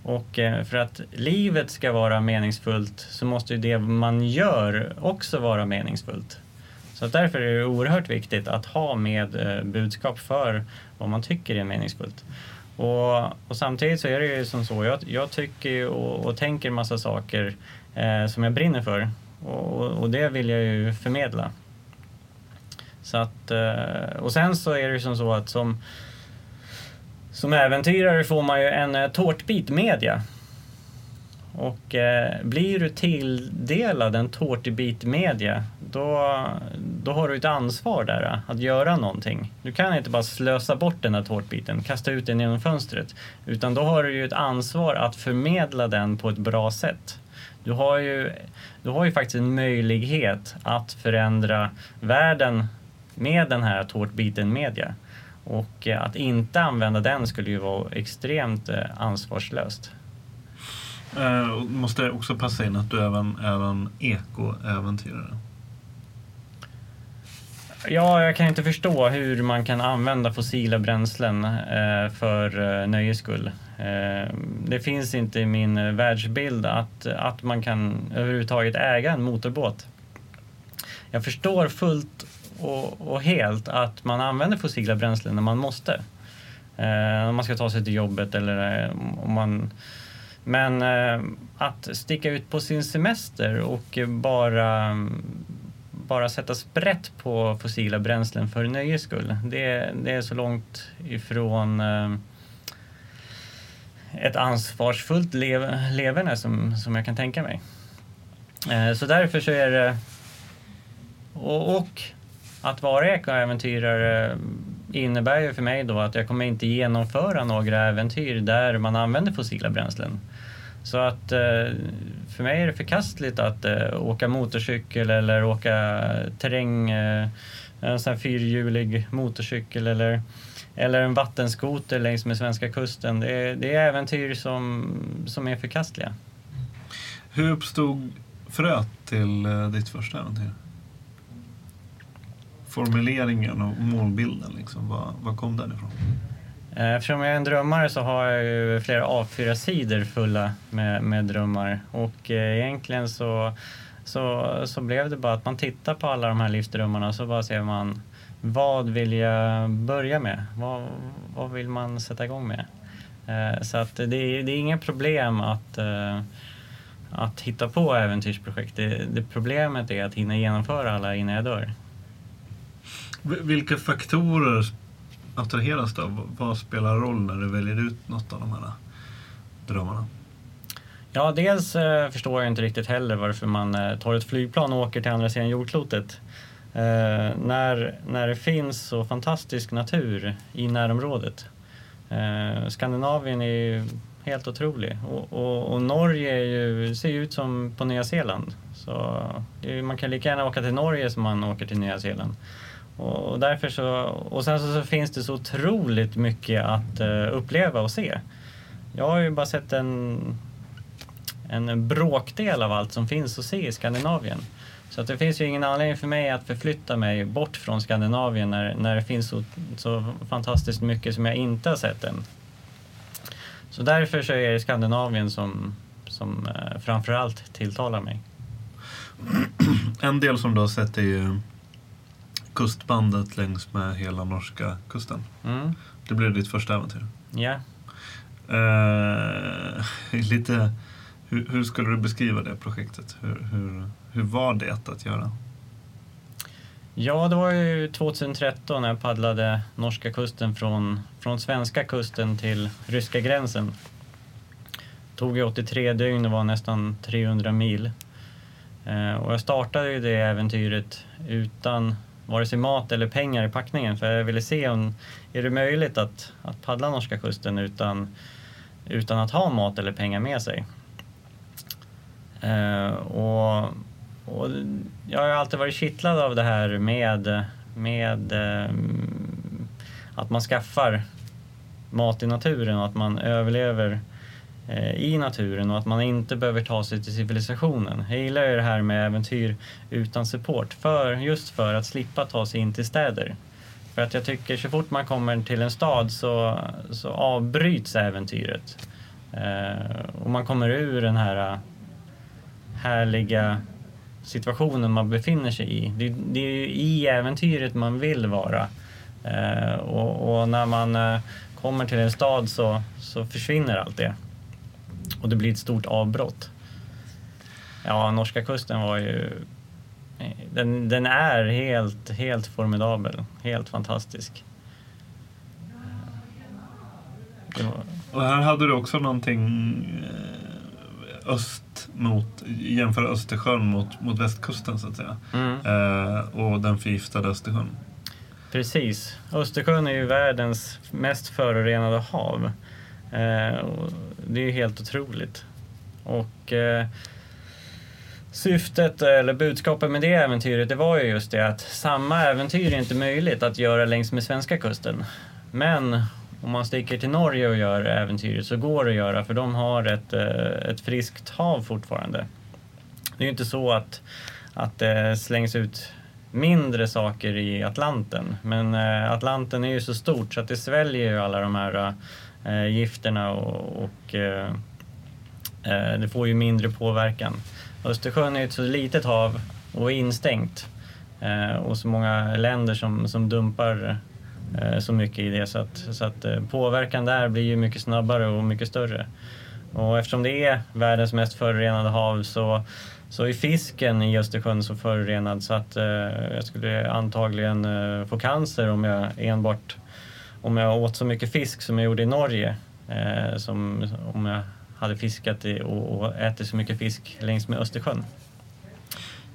Och eh, för att livet ska vara meningsfullt så måste ju det man gör också vara meningsfullt. Så därför är det oerhört viktigt att ha med eh, budskap för vad man tycker är meningsfullt. Och, och, samtidigt så är det ju som så, jag, jag tycker och, och tänker massa saker eh, som jag brinner för och, och, det vill jag ju förmedla. Så att, eh, och sen så är det ju som så att som, som äventyrare får man ju en eh, tårtbit media och eh, blir du tilldelad en tårtbit media, då, då har du ett ansvar där eh, att göra någonting. Du kan inte bara slösa bort den där tårtbiten, kasta ut den genom fönstret. Utan då har du ju ett ansvar att förmedla den på ett bra sätt. Du har ju, du har ju faktiskt en möjlighet att förändra världen med den här tårtbiten media. Och eh, att inte använda den skulle ju vara extremt eh, ansvarslöst. Eh, måste också passa in att du även är en ekoäventyrare. Ja, jag kan inte förstå hur man kan använda fossila bränslen eh, för eh, nöjes skull. Eh, det finns inte i min eh, världsbild att, att man kan överhuvudtaget äga en motorbåt. Jag förstår fullt och, och helt att man använder fossila bränslen när man måste. Eh, om man ska ta sig till jobbet eller eh, om man men eh, att sticka ut på sin semester och bara, bara sätta sprätt på fossila bränslen för nöjes skull, det, det är så långt ifrån eh, ett ansvarsfullt lev, leverne som, som jag kan tänka mig. Eh, så därför så är det... Och, och att vara ekoäventyrare innebär ju för mig då att jag kommer inte genomföra några äventyr där man använder fossila bränslen. Så att eh, för mig är det förkastligt att eh, åka motorcykel eller åka terräng, eh, en sån här fyrhjulig motorcykel eller, eller en vattenskoter längs med svenska kusten. Det är, det är äventyr som, som är förkastliga. Hur uppstod fröet till ditt första äventyr? Formuleringen och målbilden, liksom, var, var kom den ifrån? Eh, eftersom jag är en drömmare så har jag ju flera A4-sidor fulla med, med drömmar och eh, egentligen så, så, så blev det bara att man tittar på alla de här livsdrömmarna och så bara ser man vad vill jag börja med? Vad, vad vill man sätta igång med? Eh, så att det, det är inga problem att, att hitta på äventyrsprojekt. Det, det problemet är att hinna genomföra alla innan jag dör. Vilka faktorer attraheras av? Vad spelar roll när du väljer ut något av de här drömmarna? Ja, dels eh, förstår jag inte riktigt heller varför man eh, tar ett flygplan och åker till andra sidan jordklotet. Eh, när, när det finns så fantastisk natur i närområdet. Eh, Skandinavien är ju helt otrolig och, och, och Norge ju, ser ju ut som på Nya Zeeland. Så eh, man kan lika gärna åka till Norge som man åker till Nya Zeeland. Och, därför så, och sen så, så, finns det så otroligt mycket att uh, uppleva och se. Jag har ju bara sett en, en bråkdel av allt som finns att se i Skandinavien. Så att det finns ju ingen anledning för mig att förflytta mig bort från Skandinavien när, när det finns så, så fantastiskt mycket som jag inte har sett än. Så därför så är det Skandinavien som, som eh, framförallt tilltalar mig. En del som du har sett är ju kustbandet längs med hela norska kusten. Mm. Det blev ditt första äventyr. Ja. Eh, <laughs> lite, hur, hur skulle du beskriva det projektet? Hur, hur, hur var det att göra? Ja, det var ju 2013 när jag paddlade norska kusten från, från svenska kusten till ryska gränsen. Det tog ju 83 dygn och var nästan 300 mil. Eh, och jag startade ju det äventyret utan vare sig mat eller pengar i packningen för jag ville se om är det möjligt att, att paddla norska kusten utan, utan att ha mat eller pengar med sig. Eh, och, och jag har alltid varit kittlad av det här med, med eh, att man skaffar mat i naturen och att man överlever eh, Eh, i naturen och att man inte behöver ta sig till civilisationen. Jag gillar ju det här med äventyr utan support, för, just för att slippa ta sig in till städer. För att jag tycker så fort man kommer till en stad så, så avbryts äventyret. Eh, och man kommer ur den här eh, härliga situationen man befinner sig i. Det, det är ju i äventyret man vill vara. Eh, och, och, när man eh, kommer till en stad så, så försvinner allt det. Och det blir ett stort avbrott. Ja, norska kusten var ju... Den, den är helt, helt formidabel. Helt fantastisk. Var... Och här hade du också någonting eh, öst mot, jämföra Östersjön mot, mot västkusten så att säga. Mm. Eh, och den förgiftade Östersjön. Precis. Östersjön är ju världens mest förorenade hav. Eh, det är helt otroligt. Och eh, syftet eller budskapet med det äventyret det var ju just det att samma äventyr är inte möjligt att göra längs med svenska kusten. Men om man sticker till Norge och gör äventyret så går det att göra för de har ett, eh, ett friskt hav fortfarande. Det är ju inte så att, att det slängs ut mindre saker i Atlanten. Men eh, Atlanten är ju så stort så att det sväljer ju alla de här eh, eh, gifterna och, och eh, eh, det får ju mindre påverkan. Östersjön är ett så litet hav och är instängt eh, och så många länder som, som dumpar eh, så mycket i det så att, så att eh, påverkan där blir ju mycket snabbare och mycket större. Och eftersom det är världens mest förorenade hav så så är fisken i Östersjön så förorenad så att eh, jag skulle antagligen eh, få cancer om jag enbart om jag åt så mycket fisk som jag gjorde i Norge. Eh, som om jag hade fiskat i, och, och ätit så mycket fisk längs med Östersjön.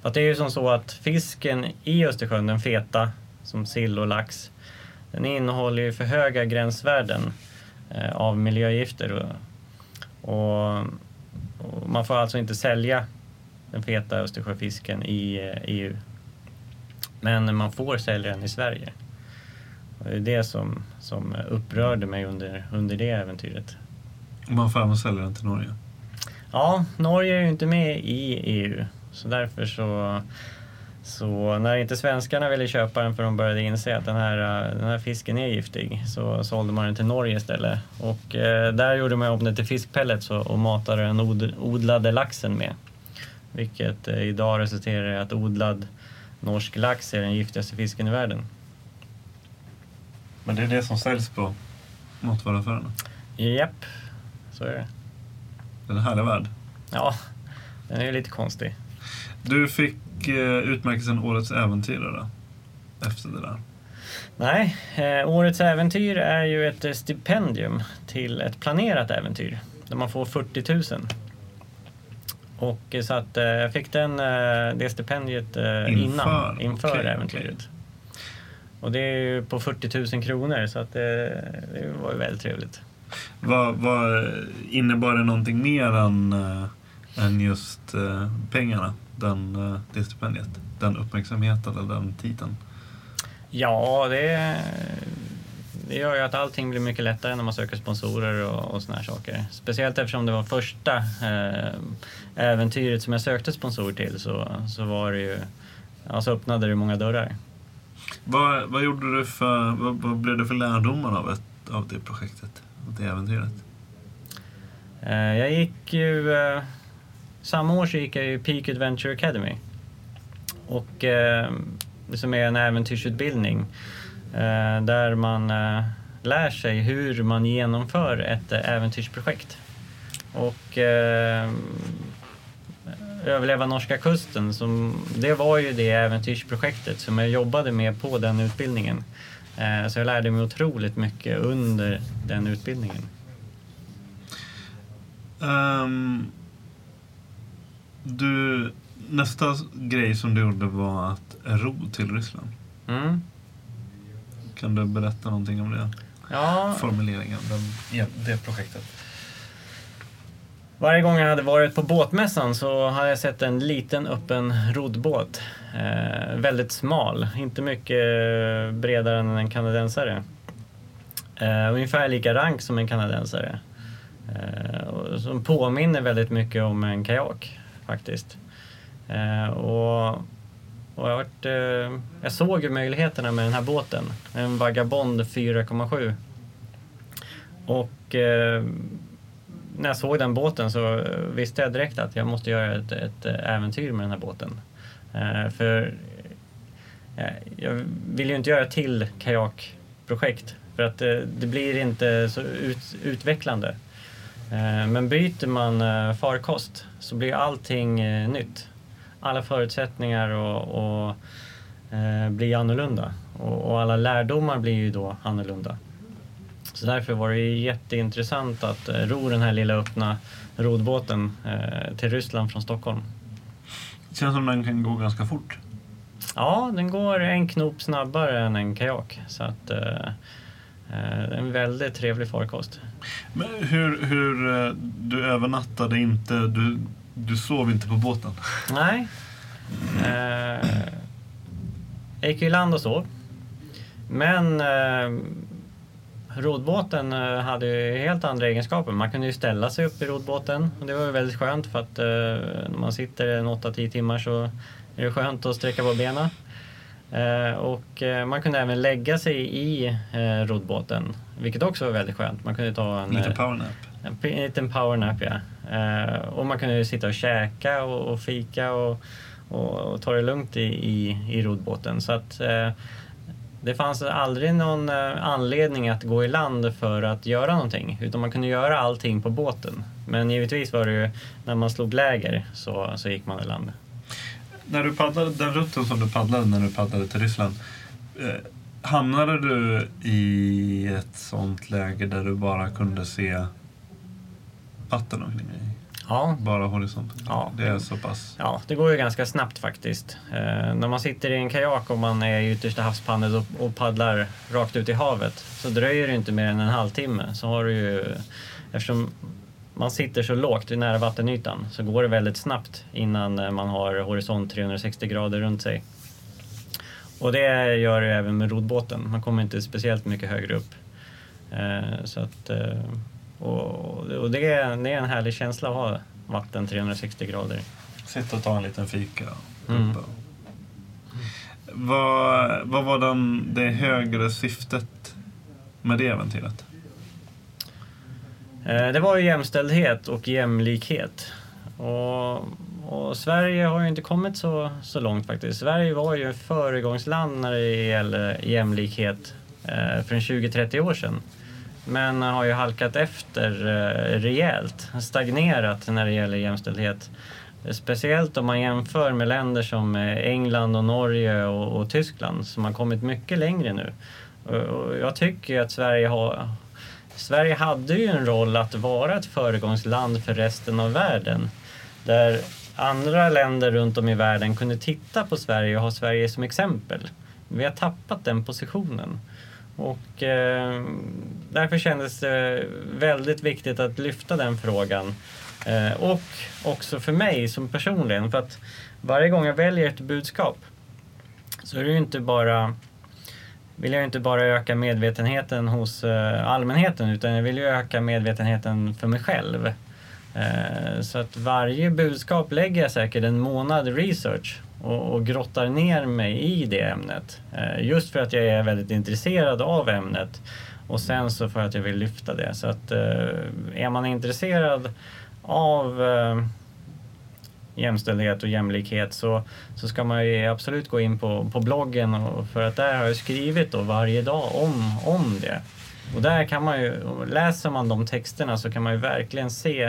För det är ju som så att fisken i Östersjön, den feta, som sill och lax, den innehåller ju för höga gränsvärden eh, av miljögifter. Och, och, och man får alltså inte sälja den feta Östersjöfisken i EU. Eh, EU. Men man får sälja den i Sverige. Och det är det som, som upprörde mig under, under det äventyret. Man får även sälja den till Norge? Ja, Norge är ju inte med i EU. Så därför så, så när inte svenskarna ville köpa den för de började inse att den här, den här fisken är giftig så sålde man den till Norge istället. Och eh, där gjorde man om den till fiskpellets och, och matade den od, odlade laxen med. Vilket eh, idag resulterar i att odlad norsk lax är den giftigaste fisken i världen. Men det är det som säljs på matvaruaffärerna? Japp, så är det. Det är en härlig värld. Ja, den är ju lite konstig. Du fick eh, utmärkelsen Årets Äventyrare efter det där. Nej, eh, Årets Äventyr är ju ett stipendium till ett planerat äventyr där man får 40 000 och så att eh, jag fick den, eh, det stipendiet eh, inför, innan, inför okay, äventyret. Okay. Och det är ju på 40 000 kronor så att det, det var ju väldigt trevligt. Vad, vad innebar det någonting mer än, äh, än just äh, pengarna, den, äh, det stipendiet? Den uppmärksamheten eller den titeln? Ja, det, det gör ju att allting blir mycket lättare när man söker sponsorer och, och såna här saker. Speciellt eftersom det var första eh, äventyret som jag sökte sponsor till så, så var det ju, ja, så öppnade det många dörrar. Vad, vad gjorde du för, vad, vad blev det för lärdomar av, ett, av det projektet, av det äventyret? Eh, jag gick ju, eh, samma år så gick jag ju Peak Adventure Academy. Och det som är en äventyrsutbildning där man lär sig hur man genomför ett äventyrsprojekt. Och överleva norska kusten, som, det var ju det äventyrsprojektet som jag jobbade med på den utbildningen. Eh, så jag lärde mig otroligt mycket under den utbildningen. Um, du, nästa grej som du gjorde var att ro till Ryssland. Mm. Kan du berätta någonting om det? Ja, Formuleringen, den, det projektet. Varje gång jag hade varit på båtmässan så hade jag sett en liten öppen roddbåt. Eh, väldigt smal, inte mycket eh, bredare än en kanadensare. Eh, ungefär lika rank som en kanadensare. Eh, och som påminner väldigt mycket om en kajak faktiskt. Eh, och, och jag, varit, eh, jag såg ju möjligheterna med den här båten. En Vagabond 4,7. Och eh, när jag såg den båten så eh, visste jag direkt att jag måste göra ett, ett eh, äventyr med den här båten. Eh, för eh, eh, jag vill ju inte göra ett till kajakprojekt för att det, det blir inte så ut, utvecklande. Eh, men byter man eh, farkost så blir allting eh, nytt. Alla förutsättningar och, och eh, blir annorlunda och, och alla lärdomar blir ju då annorlunda. Så därför var det jätteintressant att eh, ro den här lilla öppna rodbåten eh, till Ryssland från Stockholm. Det känns som den kan gå ganska fort. Ja, den går en knop snabbare än en kajak. Så att, eh, en väldigt trevlig farkost. Men hur, hur, du övernattade inte, du, du sov inte på båten? Nej. Eh, jag gick i land och sov. Men eh, rodbåten eh, hade ju helt andra egenskaper. Man kunde ju ställa sig upp i rodbåten och det var ju väldigt skönt för att eh, när man sitter en 8-10 timmar så är det skönt att sträcka på benen. Eh, och eh, man kunde även lägga sig i eh, rodbåten, vilket också var väldigt skönt. Man kunde ta en, Lite eh, powernap? en en liten powernap, ja. Eh, och man kunde sitta och käka och, och fika och, och, och ta det lugnt i, i, i rodbåten. Så att det fanns aldrig någon eh, anledning att gå i land för att göra någonting. Utan man kunde göra allting på båten. Men givetvis var det ju när man slog läger så, så gick man i land. När du paddlade, den rutten som du paddlade när du paddlade till Ryssland. Eh, hamnade du i ett sånt läge där du bara kunde se vatten omkring dig? Ja, Bara horisonten? Ja. Det är så pass? Ja, det går ju ganska snabbt faktiskt. Eh, när man sitter i en kajak och man är i yttersta havspannet och, och paddlar rakt ut i havet så dröjer det inte mer än en halvtimme. Så har du ju, eftersom man sitter så lågt nära vattenytan så går det väldigt snabbt innan eh, man har horisont 360 grader runt sig. Och det gör det även med rodbåten. Man kommer inte speciellt mycket högre upp. Eh, så att, eh, och och det, är, det är en härlig känsla att ha vatten 360 grader. Sitta och ta en liten fika. Mm. Vad, vad var den, det högre syftet med det äventyret? Eh, Det var ju jämställdhet och jämlikhet. Och, och Sverige har ju inte kommit så, så långt faktiskt. Sverige var ju föregångsland när det gäller jämlikhet eh, för en 20-30 år sedan. Men har ju halkat efter eh, rejält, stagnerat när det gäller jämställdhet. Speciellt om man jämför med länder som eh, England och Norge och, och Tyskland som har kommit mycket längre nu. Och, jag tycker att Sverige har, Sverige hade ju en roll att vara ett föregångsland för resten av världen. Där andra länder runt om i världen kunde titta på Sverige och ha Sverige som exempel. Vi har tappat den positionen. Och eh, därför kändes det väldigt viktigt att lyfta den frågan. Eh, och också för mig som personligen. För att varje gång jag väljer ett budskap så är det ju inte bara vill jag inte bara öka medvetenheten hos eh, allmänheten utan jag vill ju öka medvetenheten för mig själv. Eh, så att varje budskap lägger jag säkert en månad research och, och grottar ner mig i det ämnet. Eh, just för att jag är väldigt intresserad av ämnet och sen så för att jag vill lyfta det. Så att eh, är man intresserad av eh, jämställdhet och jämlikhet så, så ska man ju absolut gå in på, på bloggen och, för att där har jag skrivit då varje dag om, om det. Och där kan man ju, läser man de texterna så kan man ju verkligen se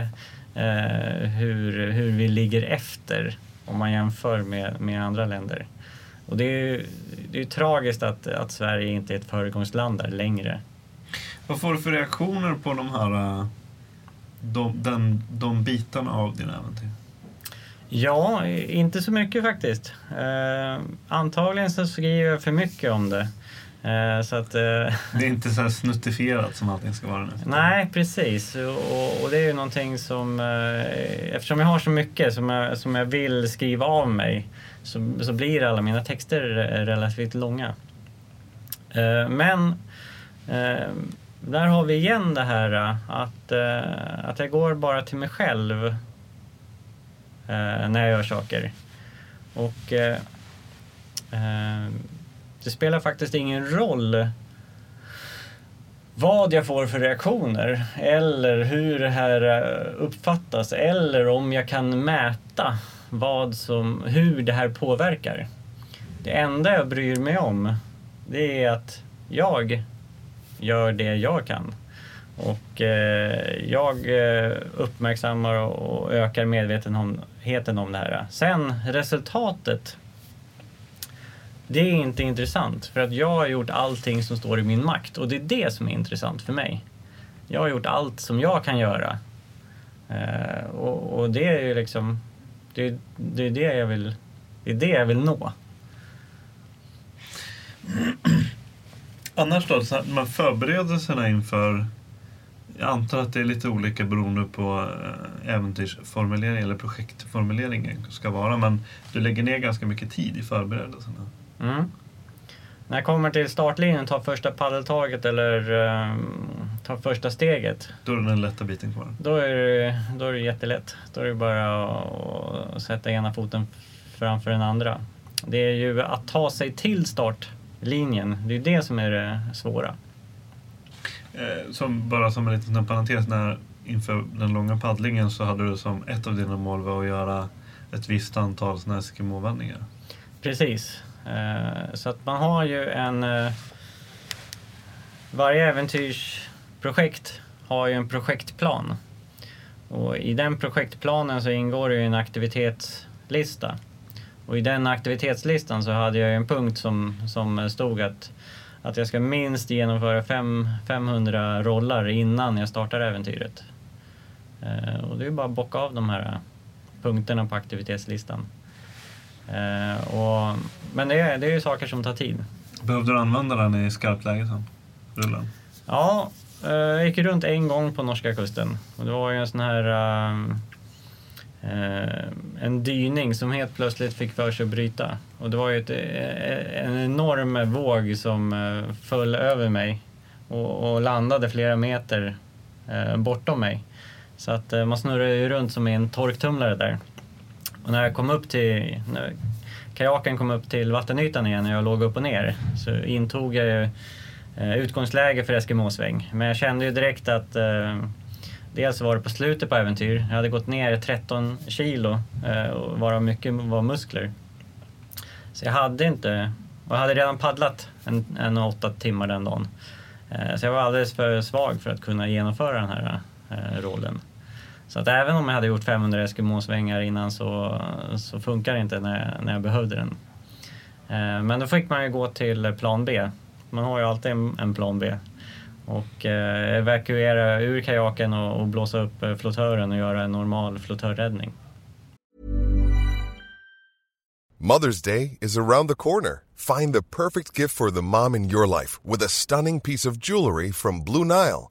eh, hur, hur vi ligger efter om man jämför med, med andra länder. Och det är ju det är tragiskt att, att Sverige inte är ett föregångsland där längre. Vad får du för reaktioner på de här eh, de, den, de bitarna av dina äventyr? Ja, inte så mycket faktiskt. Eh, antagligen så skriver jag för mycket om det. Eh, så att, eh, det är inte så här <laughs> snuttifierat som allting ska vara nu? Nej, precis. Och, och, det är ju någonting som... Eh, eftersom jag har så mycket som jag, som jag vill skriva av mig så, så blir alla mina texter relativt långa. Men där har vi igen det här att, att jag går bara till mig själv när jag gör saker. Och det spelar faktiskt ingen roll vad jag får för reaktioner eller hur det här eh, uppfattas eller om jag kan mäta vad som, hur det här påverkar. Det enda jag bryr mig om det är att jag gör det jag kan. Och eh, jag eh, uppmärksammar och ökar medvetenheten om det här. Sen resultatet, det är inte intressant för att jag har gjort allting som står i min makt och det är det som är intressant för mig. Jag har gjort allt som jag kan göra. Eh, och, och, det är ju liksom, det, det, är det jag vill, det är det jag vill nå. <clears throat> Annars då, så här, förberedelserna inför jag antar att det är lite olika beroende på äventyrsformuleringen äventyrsformulering eller projektformuleringen ska vara. Men du lägger ner ganska mycket tid i förberedelserna. Mm. När jag kommer till startlinjen, tar första paddeltaget eller uh, tar första steget. Då är det den lätta biten kvar? Då är det, då är det jättelätt. Då är det bara att sätta ena foten framför den andra. Det är ju att ta sig till startlinjen. Det är det som är det svåra. Eh, som, bara som en liten parentes, när, inför den långa paddlingen så hade du som ett av dina mål var att göra ett visst antal såna Eskimo-vändningar. Precis. Eh, så att man har ju en... Eh, varje äventyrsprojekt har ju en projektplan. Och i den projektplanen så ingår det ju en aktivitetslista. Och i den aktivitetslistan så hade jag en punkt som, som stod att att jag ska minst genomföra fem, 500 rollar innan jag startar äventyret. Eh, och det är bara att bocka av de här punkterna på aktivitetslistan. Eh, och, men det är, det är ju saker som tar tid. Behövde du använda den i skarpt läge sen? Rullen? Ja, eh, jag gick runt en gång på norska kusten. Och det var ju en sån här Eh, en dyning som helt plötsligt fick för sig att bryta. Och det var ju ett, en enorm våg som föll över mig och, och landade flera meter bortom mig. Så att man snurrade ju runt som i en torktumlare där. Och när jag kom upp till, när kajaken kom upp till vattenytan igen och jag låg upp och ner så intog jag ju eh, utgångsläge för Eskimåsväng. Men jag kände ju direkt att eh, Dels var det på slutet på äventyr. Jag hade gått ner 13 kilo eh, varav mycket var muskler. Så jag hade inte, och jag hade redan paddlat en, en åtta timmar den dagen. Eh, så jag var alldeles för svag för att kunna genomföra den här eh, rollen. Så att även om jag hade gjort 500 Eskimo-svängar innan så, så funkar det inte när, när jag behövde den. Eh, men då fick man ju gå till plan B. Man har ju alltid en, en plan B. och eh, evakuera ur kajaken och, och blåsa upp eh, flottören och göra en normal flottörräddning. Mother's Day is around the corner. Find the perfect gift for the mom in your life with a stunning piece of jewelry from Blue Nile.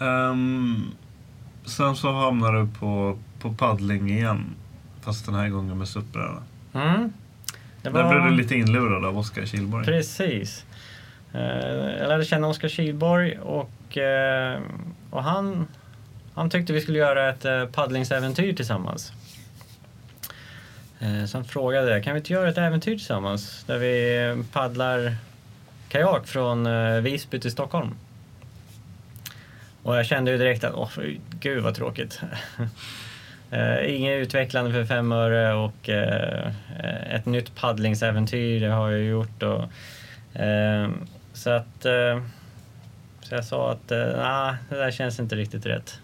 Ehm, sen så hamnar du på, på paddling igen. Fast den här gången med SUP-bräda. Mm. Det Där blev du lite inlurad av Oskar Kihlborg. Precis. Eh, Jag lärde känna Oskar Kihlborg och, eh, och han, han tyckte vi skulle göra ett eh, paddlingsäventyr tillsammans. Så han frågade, kan vi inte göra ett äventyr tillsammans? Där vi paddlar kajak från Visby till Stockholm. Och jag kände ju direkt att, åh gud vad tråkigt. <laughs> Eh, inget utvecklande för fem öre och eh, ett nytt paddlingsäventyr, det har jag gjort. Och, eh, så att så jag sa att eh, nah, det där känns inte riktigt rätt.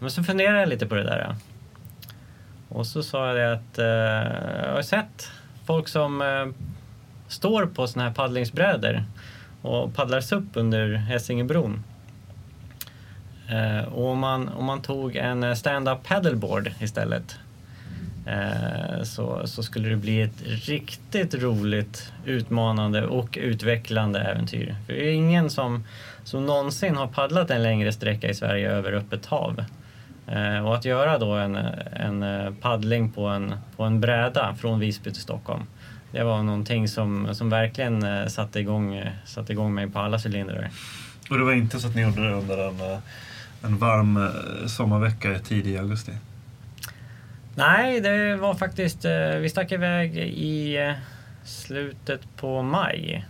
Men så funderade jag lite på det där. Och så sa jag det att jag har sett folk som står på såna här paddlingsbrädor och paddlar SUP under Hessingebron. Eh, och om man, om man tog en eh, stand-up paddleboard istället eh, så, så skulle det bli ett riktigt roligt, utmanande och utvecklande äventyr. För det är ingen som, som någonsin har paddlat en längre sträcka i Sverige över öppet hav. Eh, och att göra då en, en eh, paddling på en, på en bräda från Visby till Stockholm det var någonting som, som verkligen eh, satte igång, eh, satte igång mig på alla cylindrar. Och det var inte så att ni gjorde det under en, eh, en varm sommarvecka tidig i augusti? Nej, det var faktiskt... Vi stack iväg i slutet på maj.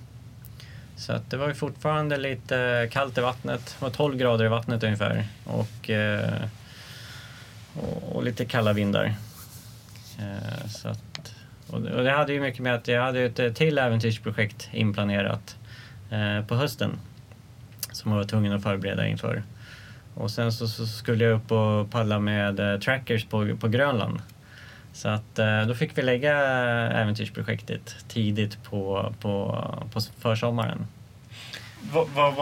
Så att det var ju fortfarande lite kallt i vattnet. Det var 12 grader i vattnet ungefär. Och, och, och lite kalla vindar. Så att, och och det hade ju mycket med att jag hade ett eh, till äventyrsprojekt inplanerat eh, på hösten. Som jag var tvungen att förbereda inför. Och sen så, så skulle jag upp och paddla med eh, trackers på, på Grönland. Så att eh, då fick vi lägga äventyrsprojektet tidigt på, på, på försommaren. Va, va,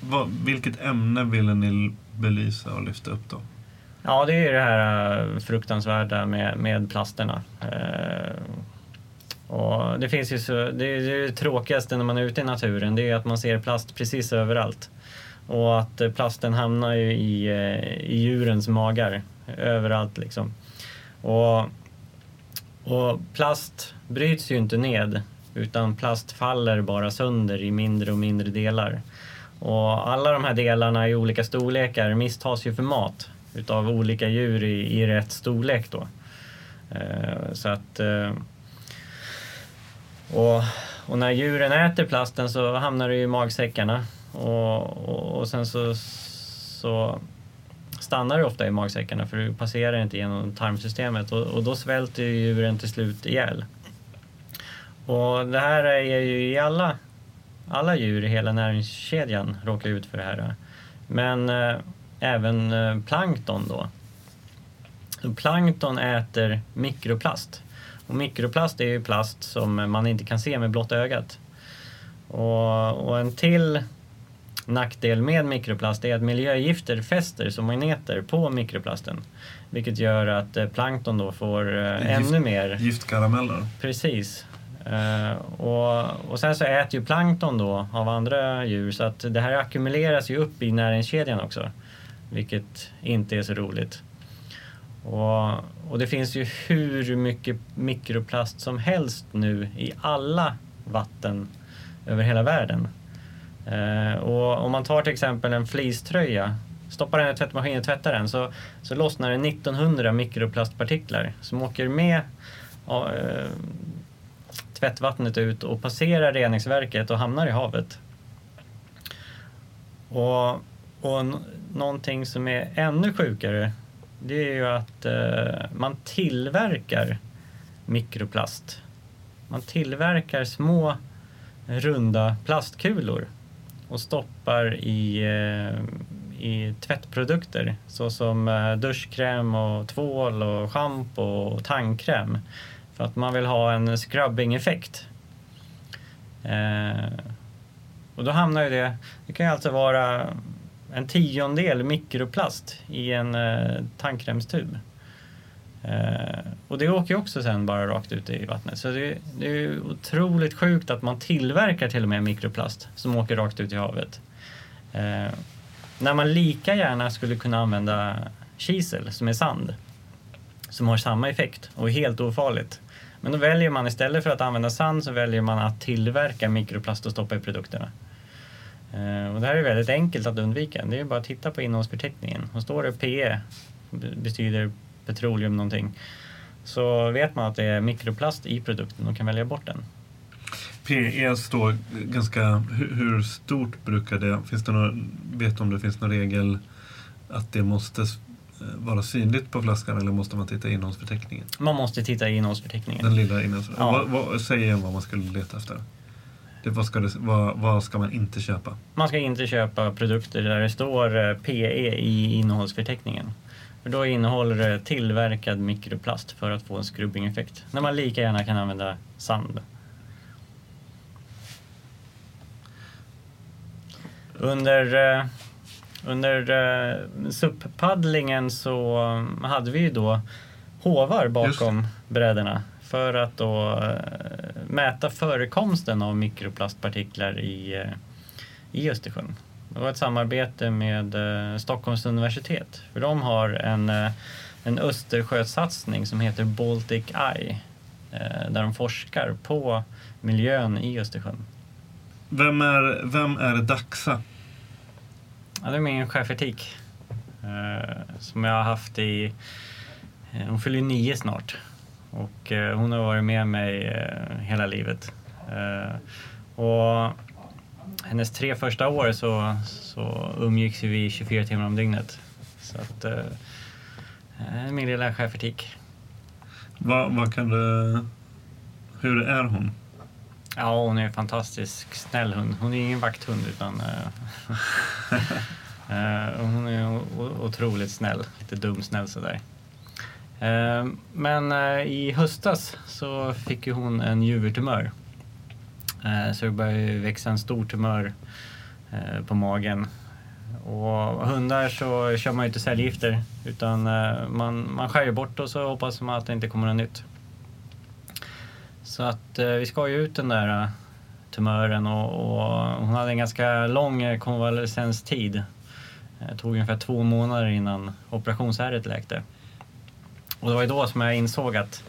va, vilket ämne ville ni belysa och lyfta upp då? Ja, det är ju det här eh, fruktansvärda med, med plasterna. Eh, och det finns ju så, det, är, det, tråkigaste när man är ute i naturen, det är att man ser plast precis överallt. Och att eh, plasten hamnar ju i, eh, i djurens magar, överallt liksom. Och, och plast bryts ju inte ned, utan plast faller bara sönder i mindre och mindre delar. Och alla de här delarna i olika storlekar misstas ju för mat utav olika djur i, i rätt storlek då. Eh, så att... Eh, och, och när djuren äter plasten så hamnar det i magsäckarna och, och, och sen så, så stannar det ofta i magsäckarna för det passerar inte genom tarmsystemet och, och då svälter djuren till slut ihjäl. Och det här är ju i alla, alla djur i hela näringskedjan råkar ut för det här. Men eh, även eh, plankton då. Så plankton äter mikroplast. Och mikroplast är ju plast som man inte kan se med blotta ögat. Och, och en till nackdel med mikroplast är att miljögifter fäster som magneter på mikroplasten. Vilket gör att eh, plankton då får eh, ännu mer Giftkarameller? Precis. Och, och sen så äter ju plankton då av andra djur så att det här ackumuleras ju upp i näringskedjan också. Vilket inte är så roligt. Och, och det finns ju hur mycket mikroplast som helst nu i alla vatten över hela världen. Eh, och om man tar till exempel en fleecetröja, stoppar den i tvättmaskinen och tvättar den så, så lossnar det 1900 mikroplastpartiklar som åker med eh, tvättvattnet ut och passerar reningsverket och hamnar i havet. Och, och någonting som är ännu sjukare det är ju att eh, man tillverkar mikroplast. Man tillverkar små runda plastkulor och stoppar i, eh, i tvättprodukter såsom eh, duschkräm och tvål och schampo och tandkräm för att man vill ha en scrubbing-effekt. Eh, och då hamnar ju det, det kan ju alltså vara en tiondel mikroplast i en eh, tandkrämstub. Eh, och det åker ju också sen bara rakt ut i vattnet. Så det, det är otroligt sjukt att man tillverkar till och med mikroplast som åker rakt ut i havet. Eh, när man lika gärna skulle kunna använda kisel som är sand som har samma effekt och är helt ofarligt. Men då väljer man istället för att använda sand så väljer man att tillverka mikroplast och stoppa i produkterna. Eh, och det här är väldigt enkelt att undvika. Det är bara att titta på innehållsförteckningen. Och står det PE, betyder petroleum någonting, så vet man att det är mikroplast i produkten och kan välja bort den. PE står ganska... Hur, stort brukar det... Finns det någon, vet du om det finns någon regel att det måste eh, vara synligt på flaskan eller måste man titta i innehållsförteckningen? Man måste titta i innehållsförteckningen. Den lilla innehållsförteckningen. Ja. Vad, vad, säg igen vad man skulle leta efter. Det, vad, ska det, vad, vad, ska man inte köpa? Man ska inte köpa produkter där det står eh, PE i innehållsförteckningen. För då innehåller det tillverkad mikroplast för att få en skrubbing-effekt. När man lika gärna kan använda sand. Under, eh, under uh, SUP-paddlingen så hade vi ju då hovar bakom brädorna för att då uh, mäta förekomsten av mikroplastpartiklar i, uh, i Östersjön. Det var ett samarbete med eh, Stockholms universitet. För de har en, eh, en Östersjösatsning som heter Baltic Eye. Eh, där de forskar på miljön i Östersjön. Vem är, vem är Daxa? Ja, det är min chefetik. Eh, som jag har haft i... Eh, hon fyller nio snart. Och eh, hon har varit med mig hela livet. och hennes tre första år så, så umgicks vi 24 timmar om dygnet. Så att, eh, min lilla schäfertik. Vad, vad kan du... Hur är hon? Ja, hon är en fantastisk snäll hund. Hon är ingen vakthund utan eh, <laughs> <laughs> eh, hon är otroligt snäll. Lite dumsnäll sådär. Ehm, men eh, i höstas så fick ju hon en juvertumör. Eh, så det började växa en stor tumör eh, på magen. Och hundar så kör man ju inte cellgifter utan man, man skär bort och så hoppas man att det inte kommer något nytt. Så att vi ska ju ut den där tumören och, och hon hade en ganska lång konvalescenstid. Det tog ungefär två månader innan operationsärret läkte. Och det var ju då som jag insåg att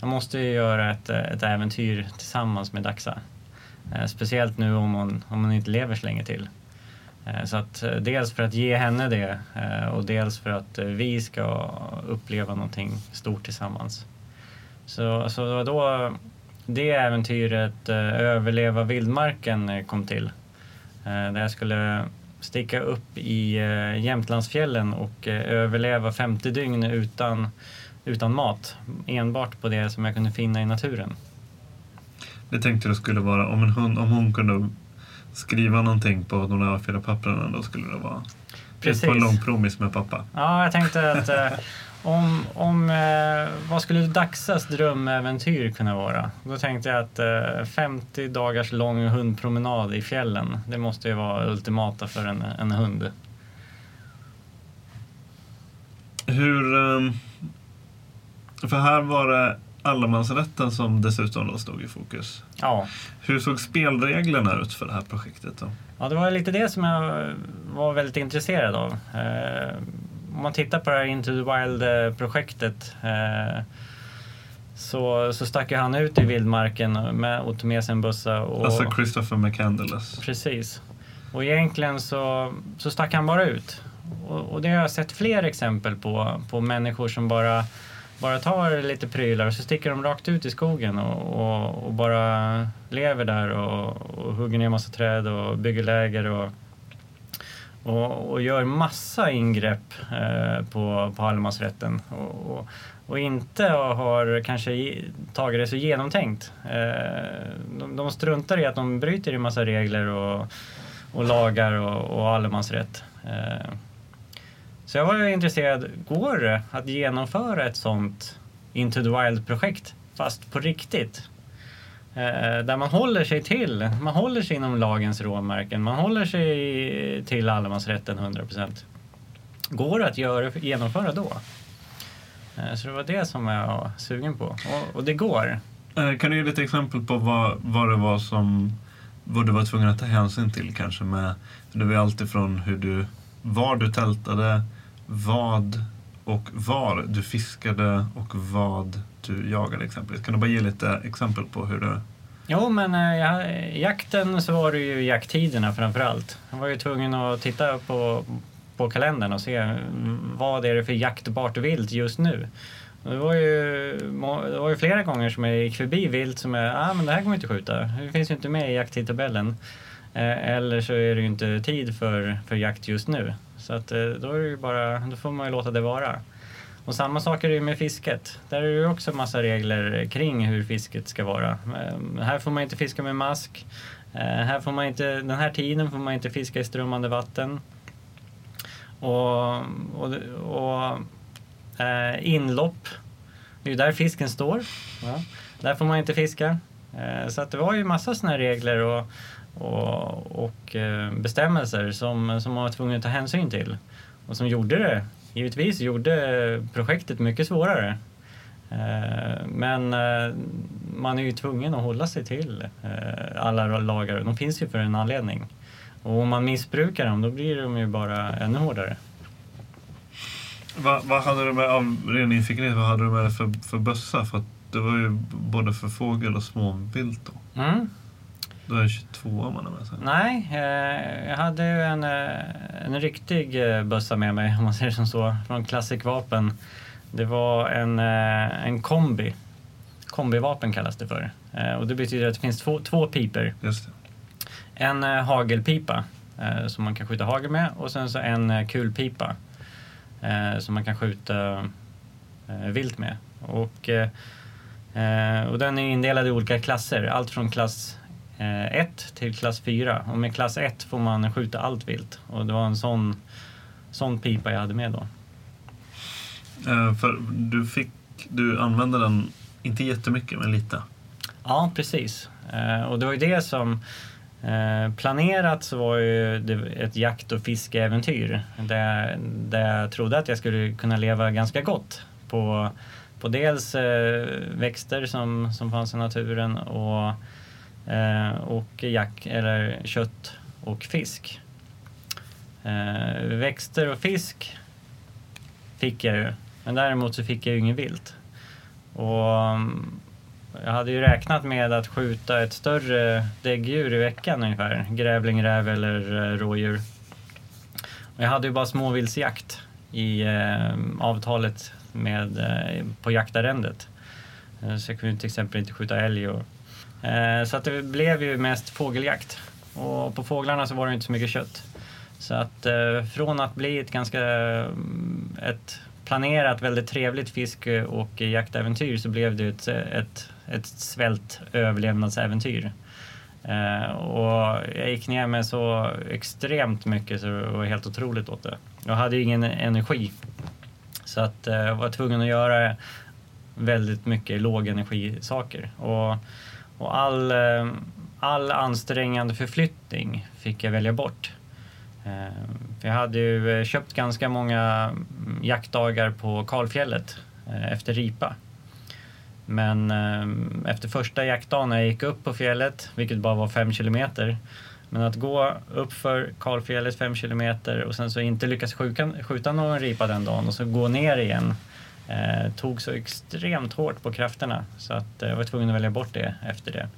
jag måste göra ett, ett äventyr tillsammans med Daxa. Eh, speciellt nu om hon, om hon inte lever så länge till. Eh, så att eh, dels för att ge henne det eh, och dels för att eh, vi ska uppleva någonting stort tillsammans. Så, så då det äventyret Överleva vildmarken kom till. Där jag skulle sticka upp i Jämtlandsfjällen och överleva 50 dygn utan, utan mat. Enbart på det som jag kunde finna i naturen. Det tänkte det skulle vara om, en hund, om hon kunde skriva någonting på de där A4-papperna då skulle det vara Precis. på en lång promis med pappa. Ja, jag tänkte att eh, om, om eh, vad skulle Daxas drömäventyr kunna vara? Då tänkte jag att eh, 50 dagars lång hundpromenad i fjällen, det måste ju vara ultimata för en, en hund. Hur... Um, för här var det allemansrätten som dessutom då stod i fokus. Ja. Hur såg spelreglerna ut för det här projektet? Då? Ja, det var lite det som jag var väldigt intresserad av. Eh, om man tittar på det här Into the Wild-projektet eh, så, så stack ju han ut i vildmarken med, och tog med sig en bussa. Och, Alltså Christopher McCandless. Precis. Och egentligen så, så stack han bara ut. Och, och det har jag sett fler exempel på, på människor som bara, bara tar lite prylar och så sticker de rakt ut i skogen och, och, och bara lever där och, och hugger ner massa träd och bygger läger och, och, och gör massa ingrepp eh, på, på allemansrätten. Och, och, och inte har kanske tagit det så genomtänkt. Eh, de, de struntar i att de bryter i massa regler och, och lagar och, och allemansrätt. Eh, så jag var intresserad, går det att genomföra ett sånt Into the Wild-projekt fast på riktigt? Eh, där man håller sig till, man håller sig inom lagens råmärken, man håller sig till allemansrätten 100%. Går det att göra, genomföra då? Eh, så det var det som jag var sugen på. Och, och det går. Eh, Kan du ge lite exempel på vad, vad det var som vad du var tvungen att ta hänsyn till kanske med, för det var ju alltifrån hur du, var du tältade, vad och var du fiskade och vad du jagade exempelvis. Kan du bara ge lite exempel på hur du... Jo, men eh, ja, jakten så var det ju jakttiderna framför allt. Jag var ju tvungen att titta på, på kalendern och se mm, vad är det för jaktbart vilt just nu. Det var, ju, det var ju flera gånger som jag gick förbi vilt som jag, ah, men det här kommer jag inte skjuta. Det finns ju inte med i jakttidtabellen. Eh, eller så är det ju inte tid för, för jakt just nu. Så att, eh, då, är det ju bara, då får man ju låta det vara. Och samma sak är det ju med fisket. Där är det ju också massa regler kring hur fisket ska vara. Eh, här får man inte fiska med mask. Eh, här får man inte, den här tiden får man inte fiska i strömmande vatten. Och, och, och eh, inlopp, det är ju där fisken står. Ja. Där får man inte fiska. Eh, så att det var ju massa sådana regler och, och, och eh, bestämmelser som, som man var tvungen att ta hänsyn till. Och som gjorde det, givetvis gjorde projektet mycket svårare. Eh, Men eh, man är ju tvungen att hålla sig till alla lagar. De finns ju för en anledning. Och om man missbrukar dem, då blir de ju bara ännu hårdare. Vad, vad hade du med, av ren nyfikenhet, vad hade du med för, för bössa? För att det var ju både för fågel och småvilt då. Mm. Då är det 22 man har med sig. Nej, eh, jag hade ju en, eh, en riktig eh, bössa med mig, <laughs> om man säger som så, från Classic Vapen. Det var en, eh, en kombi. Kombivapen kallas det för. Eh, och det betyder att det finns två, två piper. Just det. En eh, hagelpipa som man kan skjuta hagel med och sen så en kulpipa som man kan skjuta vilt med. Och, och den är indelad i olika klasser, allt från klass 1 till klass 4. Och med klass 1 får man skjuta allt vilt. Och det var en sån, sån pipa jag hade med då. Eh, för du fick, du använde den, inte jättemycket, men lite. Ja, precis. Eh, och det var ju det som eh, planerat så var ju det ett jakt och fiskeäventyr där, där jag trodde att jag skulle kunna leva ganska gott på, på dels eh, växter som, som fanns i naturen och, eh, Eh, och jack, eller kött och fisk. Eh, växter och fisk fick jag ju, men däremot så fick jag ju ingen vilt. Och mm, jag hade ju räknat med att skjuta ett större däggdjur i veckan ungefär. Grävling, räv eller eh, rådjur. Och jag hade ju bara småviltsjakt i eh, avtalet med, eh, på jaktarrendet. Eh, så jag kunde till exempel inte skjuta älg. Och, Eh, så att det blev ju mest fågeljakt. Och på fåglarna så var det inte så mycket kött. Så att eh, från att bli ett ganska mm, ett planerat väldigt trevligt fiske eh, och jaktäventyr så blev det ett, ett, ett svält överlevnadsäventyr. Och jag gick ner med så extremt mycket så det var helt otroligt åt det. Jag hade ju ingen energi. Så att jag var tvungen att göra väldigt mycket lågenergisaker. Och, och all, eh, all ansträngande förflyttning fick jag välja bort. Eh, för Jag hade ju eh, köpt ganska många mm, jaktdagar på kalfjället efter ripa. Men efter första jaktdagen när jag gick upp på fjället, vilket bara var fem kilometer, men att gå upp för kalfjället fem kilometer och sen så inte lyckas skjuta, skjuta någon ripa den dagen och så gå ner igen eh, tog så extremt hårt på krafterna så att eh, jag var tvungen att välja bort det efter det.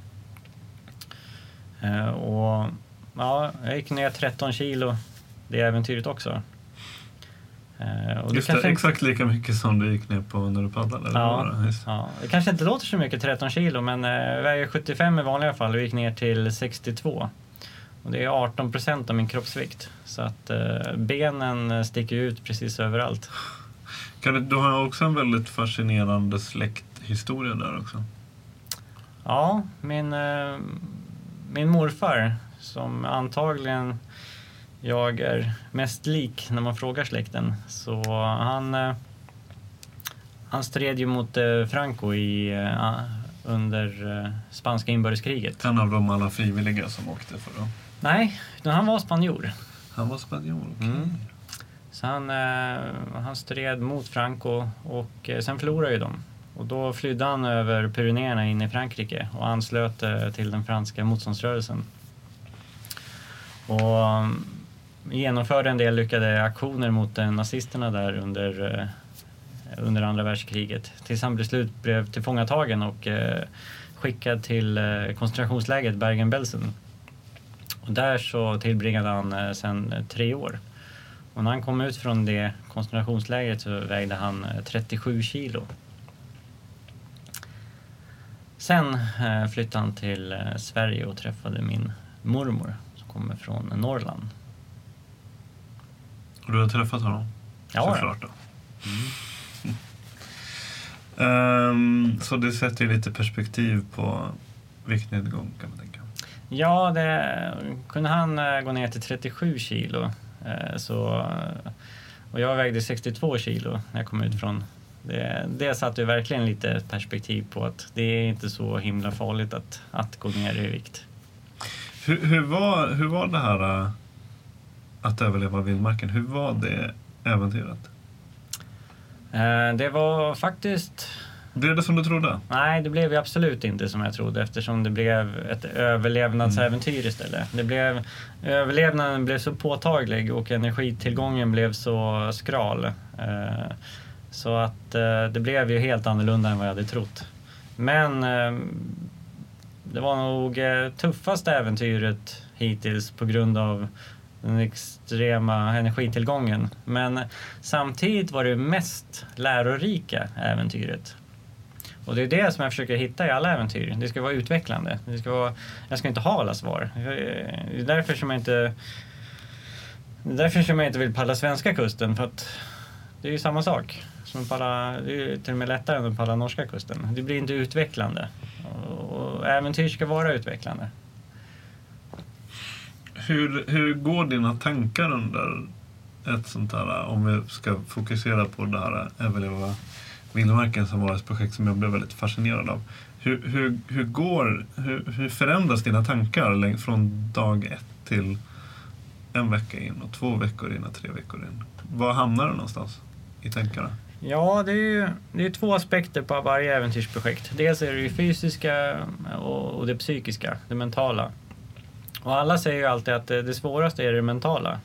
Eh, och ja, jag gick ner 13 kilo det äventyret också. Eh, Just det, det exakt lika mycket som du gick ner på när du paddlade? Ja, ja, det kanske inte låter så mycket 13 kilo men jag eh, väger 75 i vanliga fall och gick ner till 62. Och det är 18 procent av min kroppsvikt. Så att eh, benen sticker ut precis överallt. Kan du, du har också en väldigt fascinerande släkthistoria där också. Ja, min, eh, min morfar som antagligen jag är mest lik när man frågar släkten. Så han, eh, han stred ju mot eh, Franco i, under spanska inbördeskriget. En av de alla frivilliga som åkte för då? Nej, han var spanjor. Han var spanjor, okej. Okay. Mm. Så han, eh, han stred mot Franco och eh, sen förlorade ju de. Och då flydde han över Pyrenéerna in i Frankrike och anslöt eh, till den franska motståndsrörelsen. Och mm, genomförde en del lyckade aktioner mot eh, nazisterna där under, eh, under andra världskriget. Tills han till slut blev tillfångatagen och eh, skickad till eh, koncentrationslägret Bergen-Belsen. Och där så tillbringade han eh, sen eh, tre år. Och när han kom ut från det koncentrationslägret så vägde han 37 eh, kilo. Sen eh, flyttade han till eh, Sverige och träffade min mormor som kommer från Norrland. Och du har träffat honom? Ja. Såklart då. Mm. um, <laughs> så det sätter ju lite perspektiv på viktnedgång kan man tänka. Ja, det, kunde han gå ner till 37 kilo så, och jag vägde 62 kilo när jag kom ut från det, det satte verkligen lite perspektiv på att det är inte så himla farligt att, att gå ner i vikt. Hur, hur, var, hur var det här eh, att överleva vildmarken? Hur var det äventyret? Eh, det var faktiskt blev det som du trodde? Nej, det blev ju absolut inte som jag trodde eftersom det blev ett överlevnadsäventyr mm. istället. Det blev, överlevnaden blev så påtaglig och energitillgången blev så skral. Eh, så att eh, det blev ju helt annorlunda än vad jag hade trott. Men eh, det var nog tuffaste äventyret hittills på grund av den extrema energitillgången. Men samtidigt var det mest lärorika äventyret. Och det är det som jag försöker hitta i alla äventyr. Det ska vara utvecklande. Det ska vara, jag ska inte ha alla svar. Det är därför som jag inte det är därför som jag inte vill paddla svenska kusten. För att det är ju samma sak. Som paddla, det är ju till och med lättare än att paddla norska kusten. Det blir inte utvecklande. Och äventyr ska vara utvecklande. Hur, hur går dina tankar under ett sånt här, om vi ska fokusera på det här överleva Vildmarken som var ett projekt som jag blev väldigt fascinerad av. Hur, hur, hur, går, hur, hur förändras dina tankar från dag ett till en vecka in och två veckor in och tre veckor in? Var hamnar du någonstans i tankarna? Ja, det är ju det är två aspekter på varje äventyrsprojekt. Dels är det det fysiska eh, och det psykiska, det mentala. Och alla säger ju alltid att eh, det svåraste är det mentala.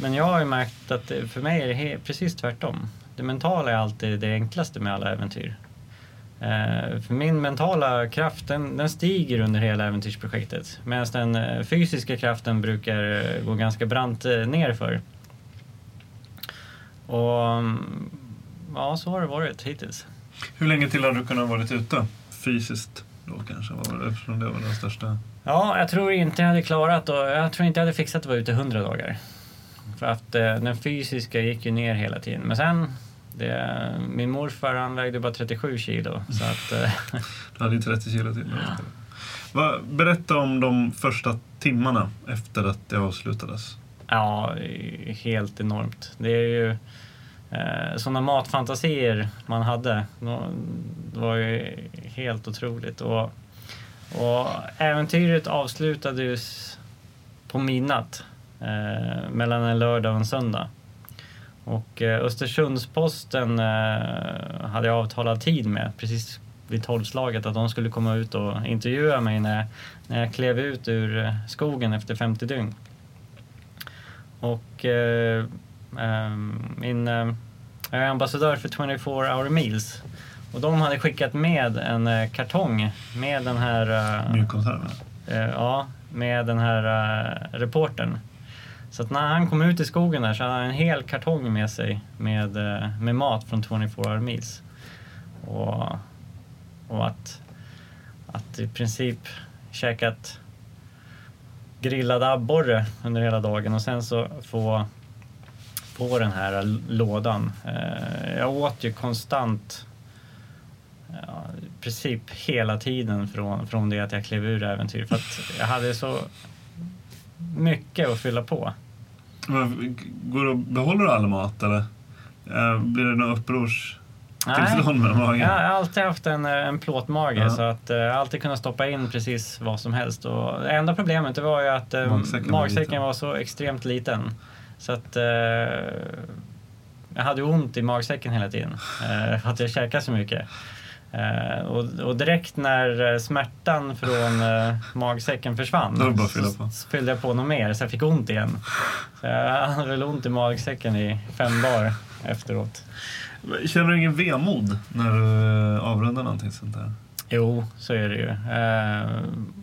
Men jag har ju märkt att eh, för mig är det precis tvärtom det mentala är alltid det enklaste med alla äventyr. Eh, för min mentala kraft den, den stiger under hela äventyrsprojektet medan den eh, fysiska kraften brukar eh, gå ganska brant nerför. Och mm, ja, så har det varit hittills. Hur länge till har du kunnat varit ute fysiskt då kanske? Eftersom det var den största... Ja, jag tror inte jag hade klarat och jag tror inte jag hade fixat att vara ute 100 dagar. För att den fysiska gick ju ner hela tiden. Men sen det, min morfar han vägde bara 37 kilo. Så att, eh, <laughs> du hade ju 30 kilo till. Ja. Berätta om de första timmarna efter att det avslutades. Ja, helt enormt. Det är ju eh, sådana matfantasier man hade. Det var ju helt otroligt. Och, och äventyret avslutades på midnatt eh, mellan en lördag och en söndag. Och eh, Östersundsposten eh, hade jag avtalad tid med precis vid tolvslaget att de skulle komma ut och intervjua mig när, när jag klev ut ur eh, skogen efter 50 dygn. Och eh, eh, min, eh, jag är ambassadör för 24 hour meals och de hade skickat med en eh, kartong med den här... Mjukkonserven? eh, ja, med den här reportern. Så att när han kom ut i skogen där så hade han en hel kartong med sig med, eh, med mat från 24 hour meals. Och, och att, att i princip käkat grillad abborre under hela dagen och sen så få, få den här lådan. Eh, jag åt ju konstant ja, i princip hela tiden från, från det att jag klev ur äventyr för att jag hade så mycket att fylla på. Går det, behåller du all mat eller? Eh, Blir det något upprorstillstånd med magen? Jag har alltid haft en, eh, en plåtmage Ja. så att jag har alltid kunnat stoppa in precis vad som helst. Och det enda problemet det var ju att Magsäcken var magsäcken liten. var så extremt liten. Så att eh, jag hade ont i magsäcken hela tiden eh, för att jag käkade så mycket. Eh, och, och direkt när eh, smärtan från eh, magsäcken försvann så fyllde jag på något mer så jag fick ont igen. Så jag hade väl ont i magsäcken i fem dagar efteråt. Känner du ingen vemod när du eh, avrundar någonting sånt där? Jo, så är det ju. Eh,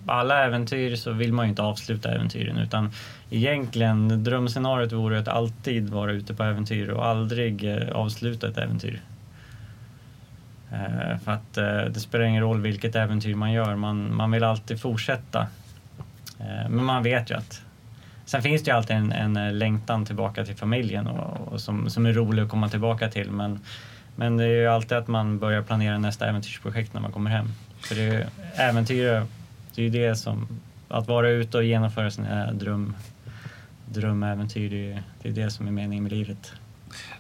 Alla äventyr så vill man ju inte avsluta äventyren utan egentligen drömscenariot vore att alltid vara ute på äventyr och aldrig eh, avsluta ett äventyr. Eh, för att eh, det spelar ingen roll vilket äventyr man gör, man, man vill alltid fortsätta. Eh, men man vet ju att Sen finns det ju alltid en, en längtan tillbaka till familjen och, och som, som är rolig att komma tillbaka till. Men, men det är ju alltid att man börjar planera nästa äventyrsprojekt när man kommer hem. För det är ju, äventyr, det är ju det som, att vara ute och genomföra sina dröm, drömäventyr, det är ju det, är det som är meningen med livet.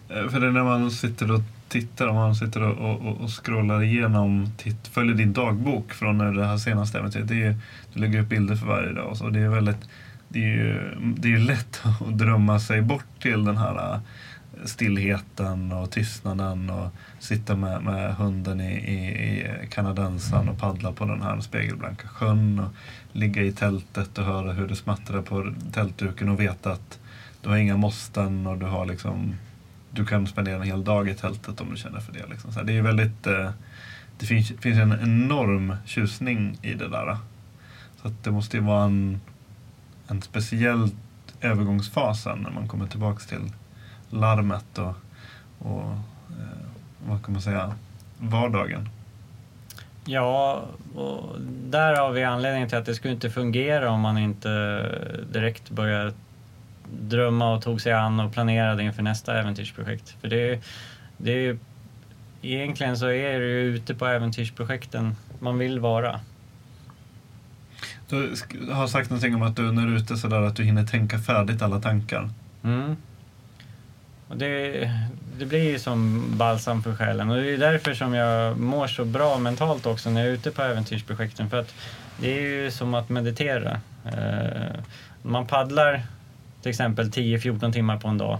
För det är när man sitter och tittar, om man sitter och, och, och- scrollar igenom, titt, följer din dagbok från när det här senaste äventyret. Det är, du lägger upp bilder för varje dag och så. Det är väldigt, det är ju det är lätt <laughs> att drömma sig bort till den här eh, stillheten och tystnaden och sitta med, med hunden i, i, i kanadensan och paddla på den här spegelblanka sjön och ligga i tältet och höra hur det smattrar på tältduken och veta att du har inga måsten och du har liksom du kan spendera en hel dag i tältet om du känner för det. Liksom. Så här, det är väldigt, eh, det finns, finns en enorm tjusning i det där. Så att det måste ju vara en, en speciell övergångsfas när man kommer tillbaks till larmet och, och eh, vad kan man säga, vardagen. Ja, och där har vi anledningen till att det skulle inte fungera om man inte direkt börjar drömma och tog sig an och planerade inför nästa äventyrsprojekt. För det, är- det är ju- egentligen så är det ju ute på äventyrsprojekten man vill vara. Du har sagt någonting om att du när du är ute sådär att du hinner tänka färdigt alla tankar. Mm. Och det, det blir ju som balsam för själen och det är därför som jag mår så bra mentalt också när jag är ute på äventyrsprojekten. För att det är ju som att meditera. Eh, man paddlar till exempel 10-14 timmar på en dag.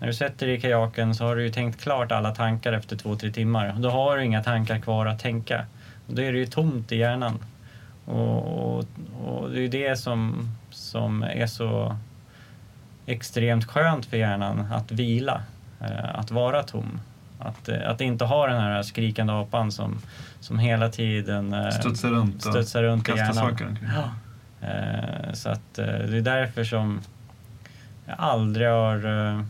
När du sätter dig i kajaken så har du ju tänkt klart alla tankar efter 2-3 timmar. Då har du inga tankar kvar att tänka. Då är det ju tomt i hjärnan. Och, och, och det är ju det som, som är så extremt skönt för hjärnan att vila, eh, att vara tom. Att, eh, att inte ha den här skrikande apan som, som hela tiden eh, Studsar runt studsar runt i hjärnan. saker. Ja. Så att det är därför som jag aldrig har eh,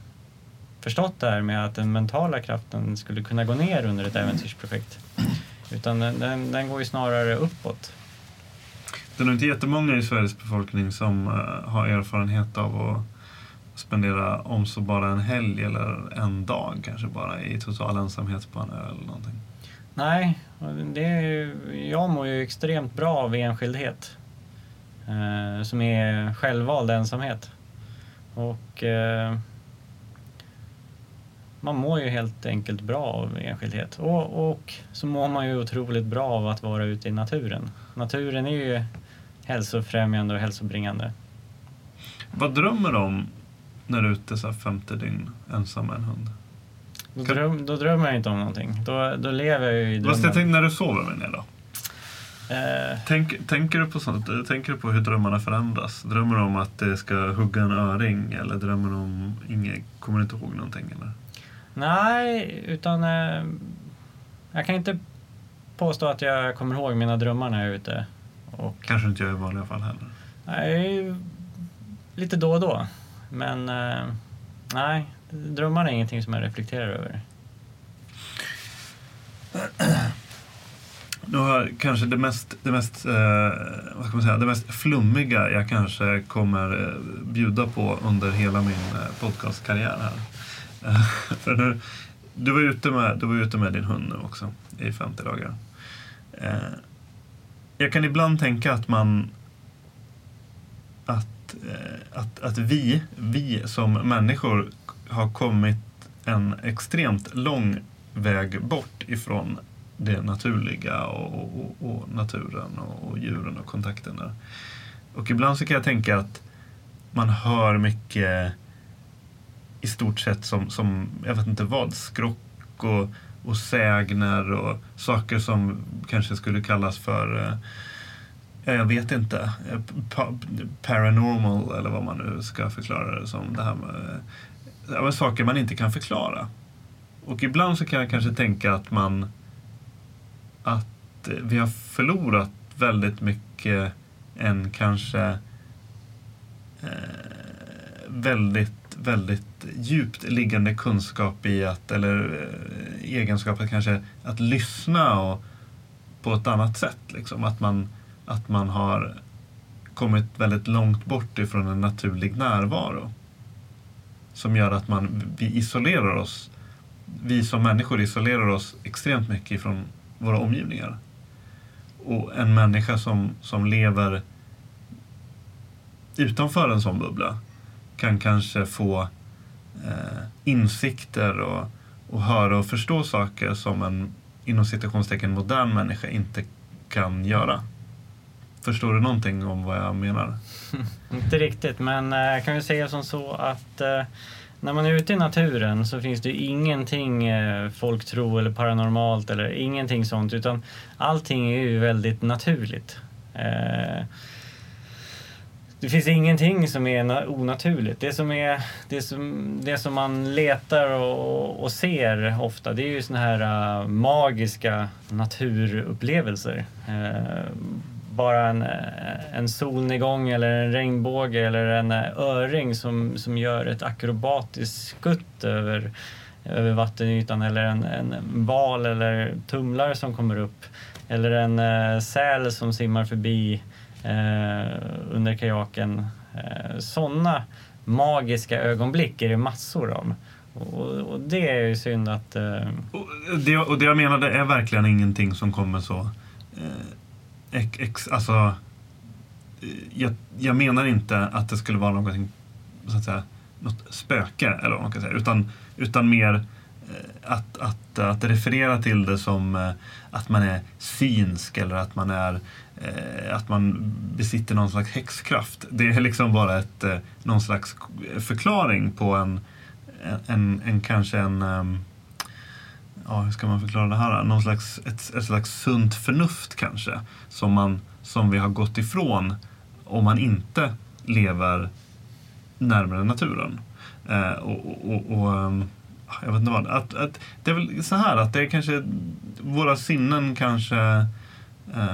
förstått det här med att den mentala kraften skulle kunna gå ner under ett äventyrsprojekt. Utan den, den, går ju snarare uppåt. Det är nog inte jättemånga i Sveriges befolkning som eh, har erfarenhet av att spendera om så bara en helg eller en dag kanske bara i total ensamhet på en ö eller någonting. Nej, det är, ju- jag mår ju extremt bra av enskildhet. Eh, som är självvald ensamhet. Och eh, man mår ju helt enkelt bra av enskildhet. Och, och så mår man ju otroligt bra av att vara ute i naturen. Naturen är ju hälsofrämjande och hälsobringande. Vad drömmer du om när du är ute så femte dygn ensam med en hund? Då, dröm, då drömmer jag inte om någonting. Då, då lever jag ju i Fast drömmen. jag tänkte när du sover med det då? Eh, Tänk, tänker, du på sånt, tänker du på hur drömmarna förändras? Drömmer du om att det ska hugga en öring eller drömmer du om inget, kommer du inte ihåg någonting? Eller? nej, utan eh, jag kan inte påstå att jag kommer ihåg mina drömmar när jag är ute. Och, Kanske inte jag i vanliga fall heller. nej, lite då och då. Men eh, nej, drömmar är ingenting som jag reflekterar över. Nu har kanske det mest, det mest, eh, vad ska man säga, det mest flummiga jag kanske kommer eh, bjuda på under hela min eh, podcastkarriär här. Eh, <laughs> för nu, du, var ute med, du var ute med din hund nu också i 50 dagar. Eh, jag kan ibland tänka att man att, eh, att, att vi, vi som människor har kommit en extremt lång väg bort ifrån det naturliga och, och, och naturen och, och djuren och kontakterna. Och ibland så kan jag tänka att man hör mycket i stort sett som, som jag vet inte vad, skrock och, och sägner och saker som kanske skulle kallas för eh, jag vet inte. Eh, paranormal eller vad man nu ska förklara det som. Det här med, eh, ja, saker man inte kan förklara. Och ibland så kan jag kanske tänka att man att eh, vi har förlorat väldigt mycket en kanske eh, väldigt, väldigt djupt liggande kunskap i att, eller eh, egenskap att kanske att lyssna och på ett annat sätt. Liksom. Att, man, att man har kommit väldigt långt bort ifrån en naturlig närvaro. Som gör att man, vi isolerar oss. Vi som människor isolerar oss extremt mycket ifrån våra omgivningar. Och en människa som, som lever utanför en sån bubbla kan kanske få eh, insikter och, och höra och förstå saker som en inom citationstecken modern människa inte kan göra. Förstår du någonting om vad jag menar? <laughs> Inte riktigt, men eh, jag kan ju säga som så att eh, när man är ute i naturen så finns det ingenting eh, folk folktro eller paranormalt eller ingenting sånt utan allting är ju väldigt naturligt. Eh, det finns ingenting som är onaturligt. Det som, är, det som, det som man letar och, och ser ofta det är ju såna här eh, magiska naturupplevelser. Bara en, eh, en solnedgång eller en regnbåge eller en eh, öring som, som gör ett akrobatiskt skutt över, över vattenytan eller en, en val eller tumlare som kommer upp eller en eh, säl som simmar förbi eh, under kajaken. Eh, Sådana magiska ögonblick är det massor av. Och, och det är ju synd att... Eh, Och det, och det jag menade är verkligen ingenting som kommer så... Eh, Ex, ex, alltså, jag, jag menar inte att det skulle vara någonting, så att säga, något spöke eller vad man kan säga. Utan, utan mer eh, att, att, att referera till det som eh, att man är synsk eller att man är eh, att man besitter någon slags häxkraft. Det är liksom bara ett, någon slags förklaring på en, en, en kanske en ehm, ja, hur ska man förklara det här? Någon slags, ett, ett slags sunt förnuft kanske. Som, man, som vi har gått ifrån om man inte lever närmare naturen. Eh, och, och, och, och, ehm, jag vet inte vad. Att, att, det är väl så här att det är kanske våra sinnen kanske eh,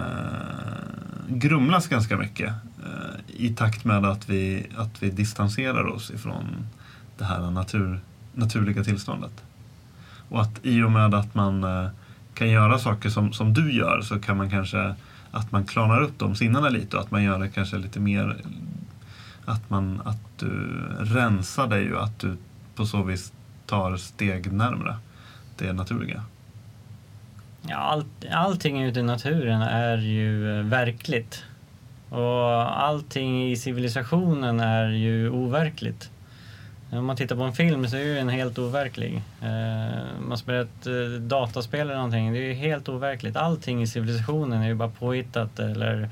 grumlas ganska mycket eh, i takt med att vi, att vi distanserar oss ifrån det här natur, naturliga tillståndet. Och att i och med att man eh, kan göra saker som, som du gör så kan man kanske att man klarnar upp de sinnena lite och att man gör det kanske lite mer att, man, att du rensar dig och att du på så vis tar steg närmre det naturliga. Ja, all, allting ute i naturen är ju eh, verkligt. Och allting i civilisationen är ju overkligt. Om man tittar på en film så är ju den helt overklig. Eh, man spelar ett eh, dataspel eller någonting, det är ju helt overkligt. Allting i civilisationen är ju bara påhittat eller,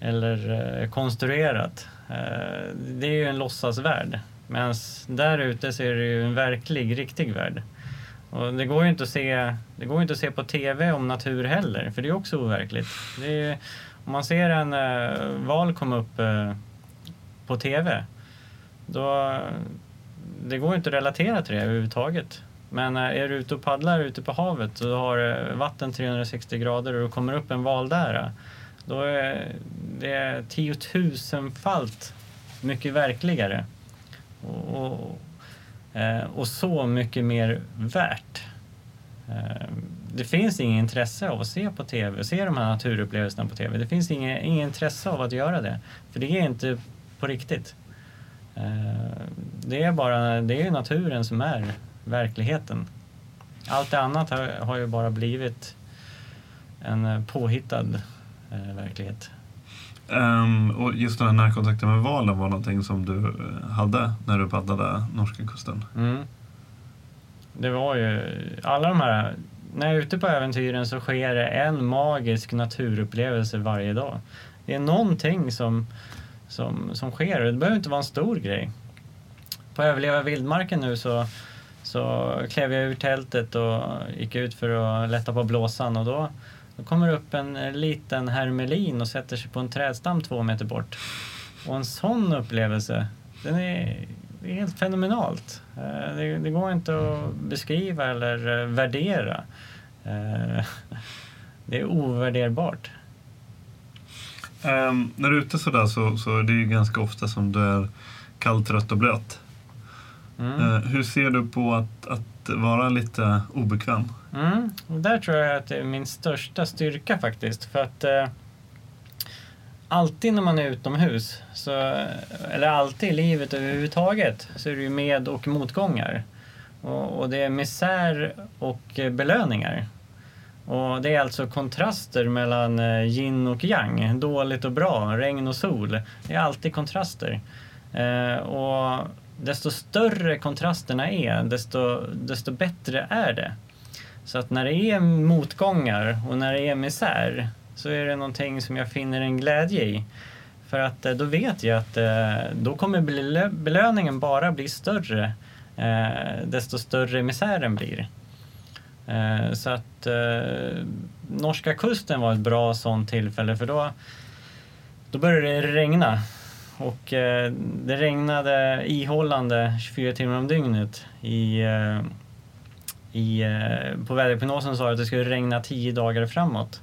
eller eh, konstruerat. Eh, det är ju en låtsasvärld. Medan där ute så är det ju en verklig, riktig värld. Och det går ju inte att se, det går inte att se på TV om natur heller, för det är också overkligt. Det är, om man ser en eh, val komma upp eh, på TV, då det går inte att relatera till det överhuvudtaget. Men eh, är du ute och paddlar ute på havet och du har eh, vatten 360 grader och det kommer upp en val där, då är det tiotusenfalt mycket verkligare. Och, och eh, så mycket mer värt. Det finns inget intresse av att se på TV, se de här naturupplevelserna på TV. Det finns inget, inget intresse av att göra det. För det är inte på riktigt. Det är bara det är naturen som är verkligheten. Allt det annat har, har ju bara blivit en påhittad eh, verklighet. Um, och just den här närkontakten med valen var någonting som du hade när du paddlade norska kusten? Mm. Det var ju alla de här, när jag är ute på äventyren så sker det en magisk naturupplevelse varje dag. Det är någonting som, som, som sker det behöver inte vara en stor grej. På Överleva vildmarken nu så, så klev jag ur tältet och gick ut för att lätta på blåsan och då då kommer det upp en liten hermelin och sätter sig på en trädstam två meter bort. Och en sån upplevelse, den är, det är helt fenomenalt. Eh, det, det, går inte att beskriva eller eh, värdera. Eh, <laughs> det är ovärderbart. Um, när du är ute sådär så, så är det ju ganska ofta som du är kall, trött och blöt. Mm. Uh, hur ser du på att, att vara lite obekväm? Mm, där tror jag att det är min största styrka faktiskt. För att eh, alltid när man är utomhus, så, eller alltid i livet överhuvudtaget, så är det ju med och motgångar. Och, och det är misär och belöningar. Och det är alltså kontraster mellan eh, yin och yang, dåligt och bra, regn och sol. Det är alltid kontraster. Eh, och desto större kontrasterna är, desto, desto bättre är det. Så att när det är motgångar och när det är misär så är det någonting som jag finner en glädje i. För att eh, då vet jag att eh, då kommer belöningen bara bli större desto större misären blir. Eh, så att eh, norska kusten var ett bra sånt tillfälle för då, då började det regna. Och eh, det regnade ihållande 24 timmar om dygnet i i, eh, på väderprognosen sa det att det skulle regna 10 dagar framåt.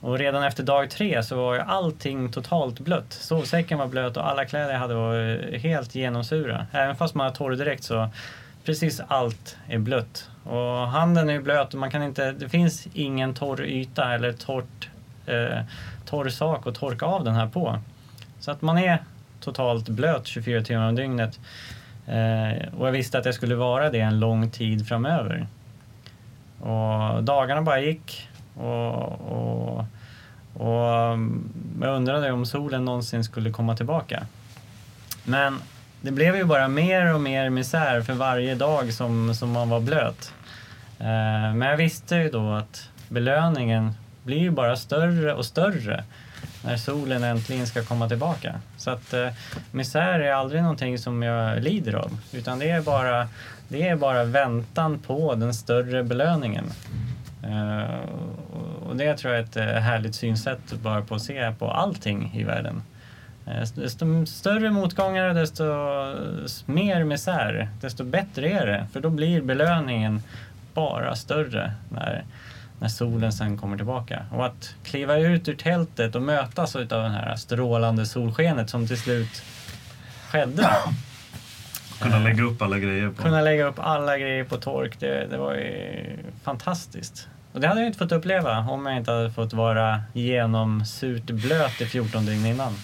Och redan efter dag tre så var ju allting totalt blött. Sovsäcken var blöt och alla kläder jag hade var helt genomsura. Även fast man har torrdräkt så precis allt är blött. Och handen är blöt och man kan inte, det finns ingen torr yta eller torrt, eh, torr sak att torka av den här på. Så att man är totalt blöt 24 timmar om dygnet. Eh, och jag visste att jag skulle vara det en lång tid framöver. Och dagarna bara gick. Och, och, och mm, jag undrade om solen någonsin skulle komma tillbaka. Men det blev ju bara mer och mer misär för varje dag som, som man var blöt. Eh, men jag visste ju då att belöningen blir ju bara större och större när solen äntligen ska komma tillbaka. Så att eh, misär är aldrig någonting som jag lider av, utan det är bara det är bara väntan på den större belöningen. Eh, och det tror jag är ett eh, härligt synsätt bara på att se på allting i världen. Uh, desto större motgångar, desto mer misär, desto bättre är det. För då blir belöningen bara större när, när solen sen kommer tillbaka. Och att kliva ut ur tältet och mötas av det här strålande solskenet som till slut skedde. Kunna lägga upp alla grejer på. Kunna lägga upp alla grejer på tork. Det, det var ju fantastiskt. Och det hade jag inte fått uppleva om jag inte hade fått vara genomsurt blöt i 14 dygn innan.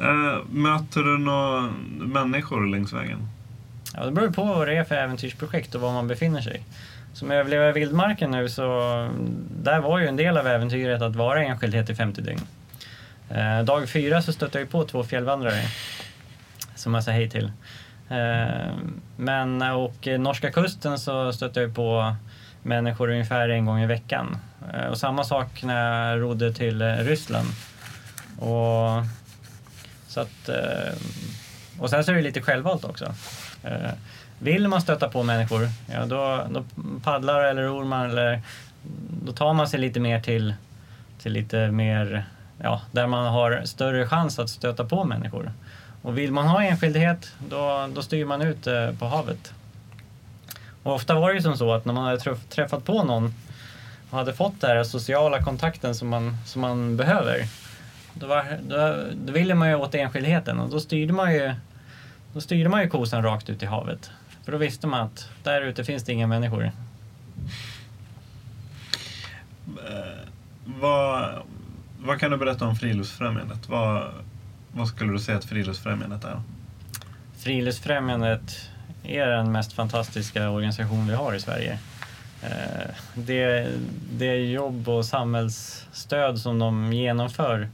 Eh, möter du några människor längs vägen? Ja, det beror på vad det är för äventyrsprojekt och var man befinner sig. Som överlevare i vildmarken nu så mm, där var ju en del av äventyret att vara enskildhet i 50 dygn. Eh, dag fyra så stötte jag på två fjällvandrare som jag sa hej till. Eh, men och norska kusten så stötte jag på människor ungefär en gång i veckan. Eh, och samma sak när jag rodde till eh, Ryssland. Och, så att, eh, och sen så är det lite självvalt också. Eh, vill man stöta på människor, ja då, då paddlar eller ror man eller då tar man sig lite mer till, till lite mer, ja, där man har större chans att stöta på människor. Och vill man ha enskildhet, då, då styr man ut eh, på havet. Och ofta var det ju som så att när man hade träffat på någon och hade fått den här sociala kontakten som man, som man behöver, då, var, då, då ville man ju åt enskildheten och då styrde man ju, då styrde man ju kosan rakt ut i havet. För då visste man att där ute finns det inga människor. Eh, vad, vad kan du berätta om Friluftsfrämjandet? Vad, vad skulle du säga att Friluftsfrämjandet är? Friluftsfrämjandet är den mest fantastiska organisation vi har i Sverige. Eh, det, det jobb och samhällsstöd som de genomför.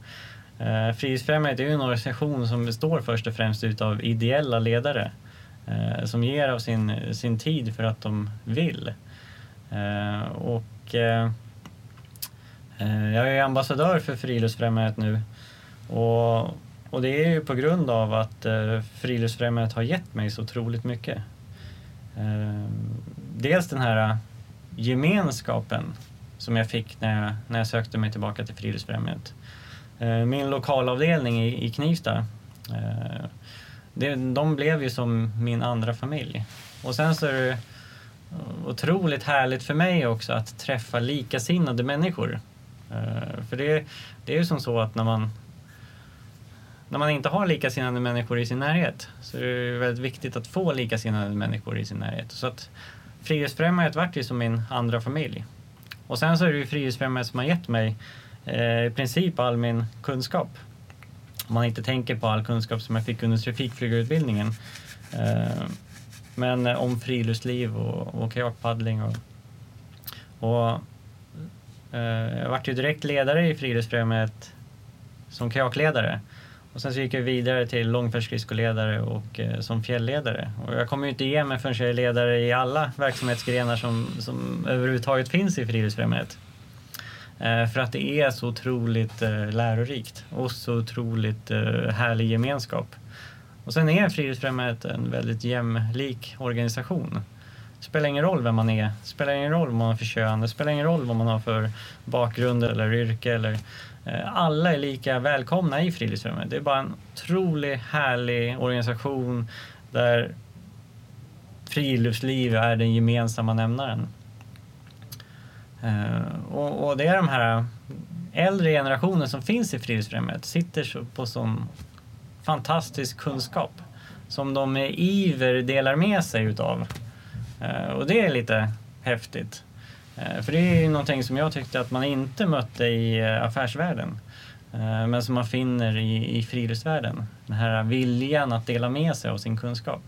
Eh, Friluftsfrämjandet är en organisation som består först och främst utav ideella ledare eh, som ger av sin, sin tid för att de vill. Eh, och eh, eh, jag är ambassadör för Friluftsfrämjandet nu och och det är ju på grund av att eh, Friluftsfrämjandet har gett mig så otroligt mycket. Dels den här gemenskapen som jag fick när jag, när jag sökte mig tillbaka till Friluftsfrämjandet. Eh, min lokalavdelning i, i Knivsta, eh, det, de blev ju som min andra familj. Och sen så är det otroligt härligt för mig också att träffa likasinnade människor. Eh, för det, det är ju som så att när man när man inte har likasinnade människor i sin närhet så är det väldigt viktigt att få likasinnade människor i sin närhet. Så att Frihetsfrämjandet vart ju som min andra familj. Och sen så är det ju Frihetsfrämjandet som har gett mig Eh, i princip all min kunskap. Om man inte tänker på all kunskap som jag fick under trafikflygarutbildningen. Eh, men eh, om friluftsliv och, och kajakpaddling. Och, och jag vart ju direkt ledare i Friluftsfrämjandet som kajakledare. Och sen så gick jag vidare till långfärdsskridskoledare och eh, som fjällledare. Och jag kommer ju inte ge mig förrän jag är ledare i alla verksamhetsgrenar som, som överhuvudtaget finns i Friluftsfrämjandet. Eh, för att det är så otroligt eh, lärorikt och så otroligt eh, härlig gemenskap. Och sen är Friluftsfrämjandet en väldigt jämlik organisation. Det spelar ingen roll vem man är, det spelar ingen roll vad man har för kön, det spelar ingen roll vad man har för bakgrund eller yrke eller alla är lika välkomna i Friluftsfrämjandet. Det är bara en otroligt härlig organisation där friluftsliv är den gemensamma nämnaren. Eh, och, och det är de här äldre generationen som finns i Friluftsfrämjandet sitter på sån fantastisk kunskap som de med iver delar med sig utav. Eh, och det är lite häftigt. Eh, för det är ju någonting som jag tyckte att man inte mötte i affärsvärlden. Men som man finner i, i friluftsvärlden. Den här viljan att dela med sig av sin kunskap.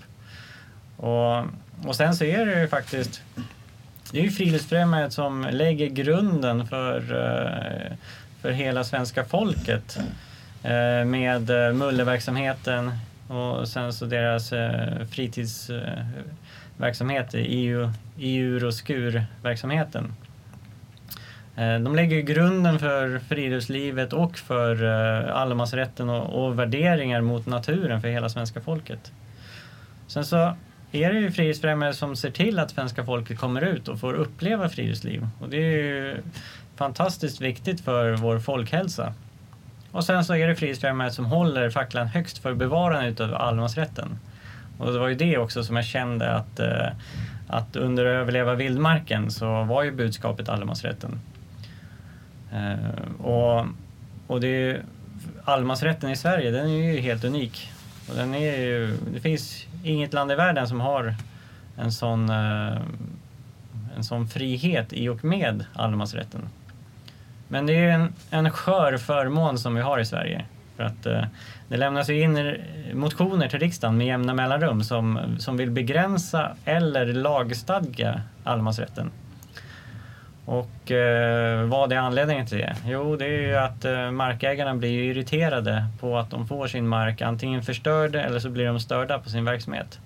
Och, och sen så är det ju faktiskt det är ju Friluftsfrämjandet som lägger grunden för, eh, för hela svenska folket eh, med eh, mulleverksamheten och sen så deras fritidsverksamhet i EU, EU och skurverksamheten. De lägger grunden för friluftslivet och för allemansrätten och, och värderingar mot naturen för hela svenska folket. Sen så är det ju Friluftsfrämjandet som ser till att svenska folket kommer ut och får uppleva friluftsliv. Och det är ju fantastiskt viktigt för vår folkhälsa. Och sen så är det Friluftsfrämjandet som håller facklan högst för bevarandet av allemansrätten. Och det var ju det också som jag kände att, eh, att under Överleva vildmarken så var ju budskapet allemansrätten. Eh, och, och det allemansrätten i Sverige den är ju helt unik. Och den är ju, det finns inget land i världen som har en sån, eh, en sån frihet i och med allemansrätten. Men det är en, en skör förmån som vi har i Sverige. För att eh, det lämnas ju in motioner till riksdagen med jämna mellanrum som, som vill begränsa eller lagstadga allemansrätten. Och eh, vad är anledningen till det? Jo, det är ju att eh, markägarna blir irriterade på att de får sin mark antingen förstörd eller så blir de störda på sin verksamhet.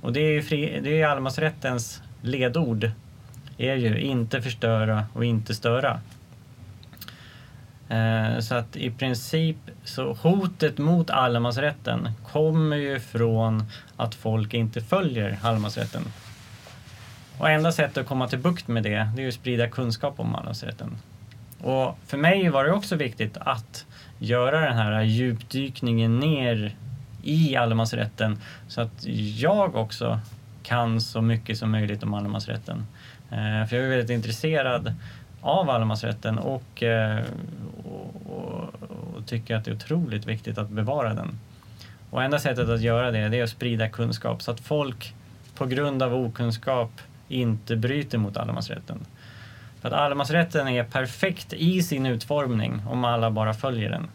Och det är ju fri, det är allemansrättens ledord. är ju inte förstöra och inte störa. Eh, så att i princip så hotet mot allemansrätten kommer ju från att folk inte följer allemansrätten. Och enda sättet att komma till bukt med det, det är att sprida kunskap om allemansrätten. Och för mig var det också viktigt att göra den här djupdykningen ner i allemansrätten så att jag också kan så mycket som möjligt om allemansrätten. Eh, för jag är väldigt intresserad av allemansrätten och, eh, och, och, och, tycker att det är otroligt viktigt att bevara den. Och enda sättet att göra det, det är att sprida kunskap så att folk på grund av okunskap inte bryter mot allemansrätten. För att allemansrätten är perfekt i sin utformning om alla bara följer den.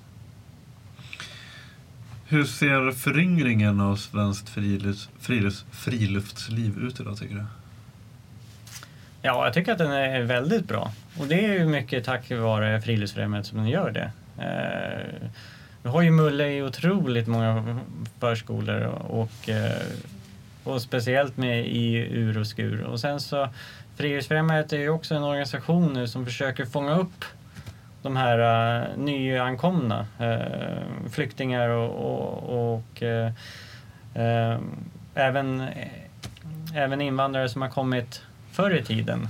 Hur ser föryngringen av svenskt frilufts, frilufts, friluftsliv ut idag tycker du? Ja, jag tycker att den är väldigt bra. Och det är ju mycket tack vare Friluftsfrämjandet som den gör det. Eh, vi har ju Mulle i otroligt många förskolor och, eh, och speciellt med i ur och skur. Och sen så Friluftsfrämjandet är ju också en organisation nu som försöker fånga upp de här uh, nyankomna uh, flyktingar och, och, och uh, även, även invandrare som har kommit förr i tiden,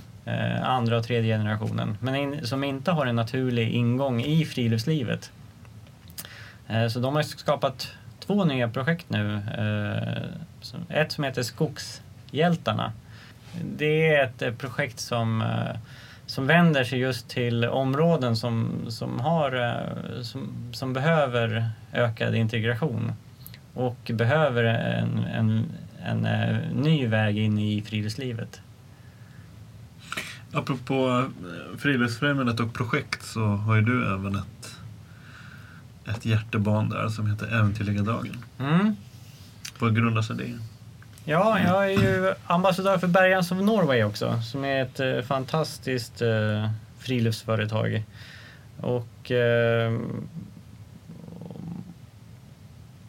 andra och tredje generationen, men in, som inte har en naturlig ingång i friluftslivet. så de har skapat två nya projekt nu. Eh, ett som heter Skogshjältarna. Det är ett eh, projekt som eh, som vänder sig just till områden som, som, har, som, som behöver ökad integration och behöver en, en, en, ny väg in i friluftslivet. Apropå Friluftsfrämjandet och projekt så har ju du även ett, ett hjärtebarn där som heter Äventyrliga dagen. Mm. Vad grundar sig det Ja, jag är ju ambassadör för Bergans of Norway också, som är ett eh, fantastiskt eh, friluftsföretag. Och, eh,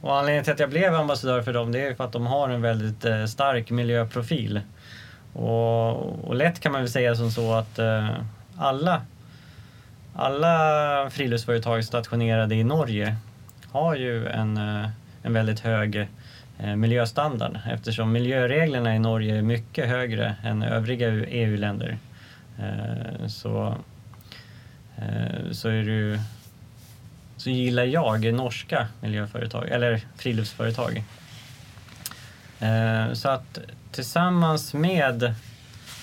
och anledningen till att jag blev ambassadör för dem, det är för att de har en väldigt eh, stark miljöprofil. Och, och, lätt kan man väl säga som så att eh, alla, alla friluftsföretag stationerade i Norge har ju en, eh, en väldigt hög eh, miljöstandard eftersom miljöreglerna i Norge är mycket högre än övriga EU-länder. Eh, så, så, är det, så gillar jag norska miljöföretag, eller friluftsföretag. Så att tillsammans med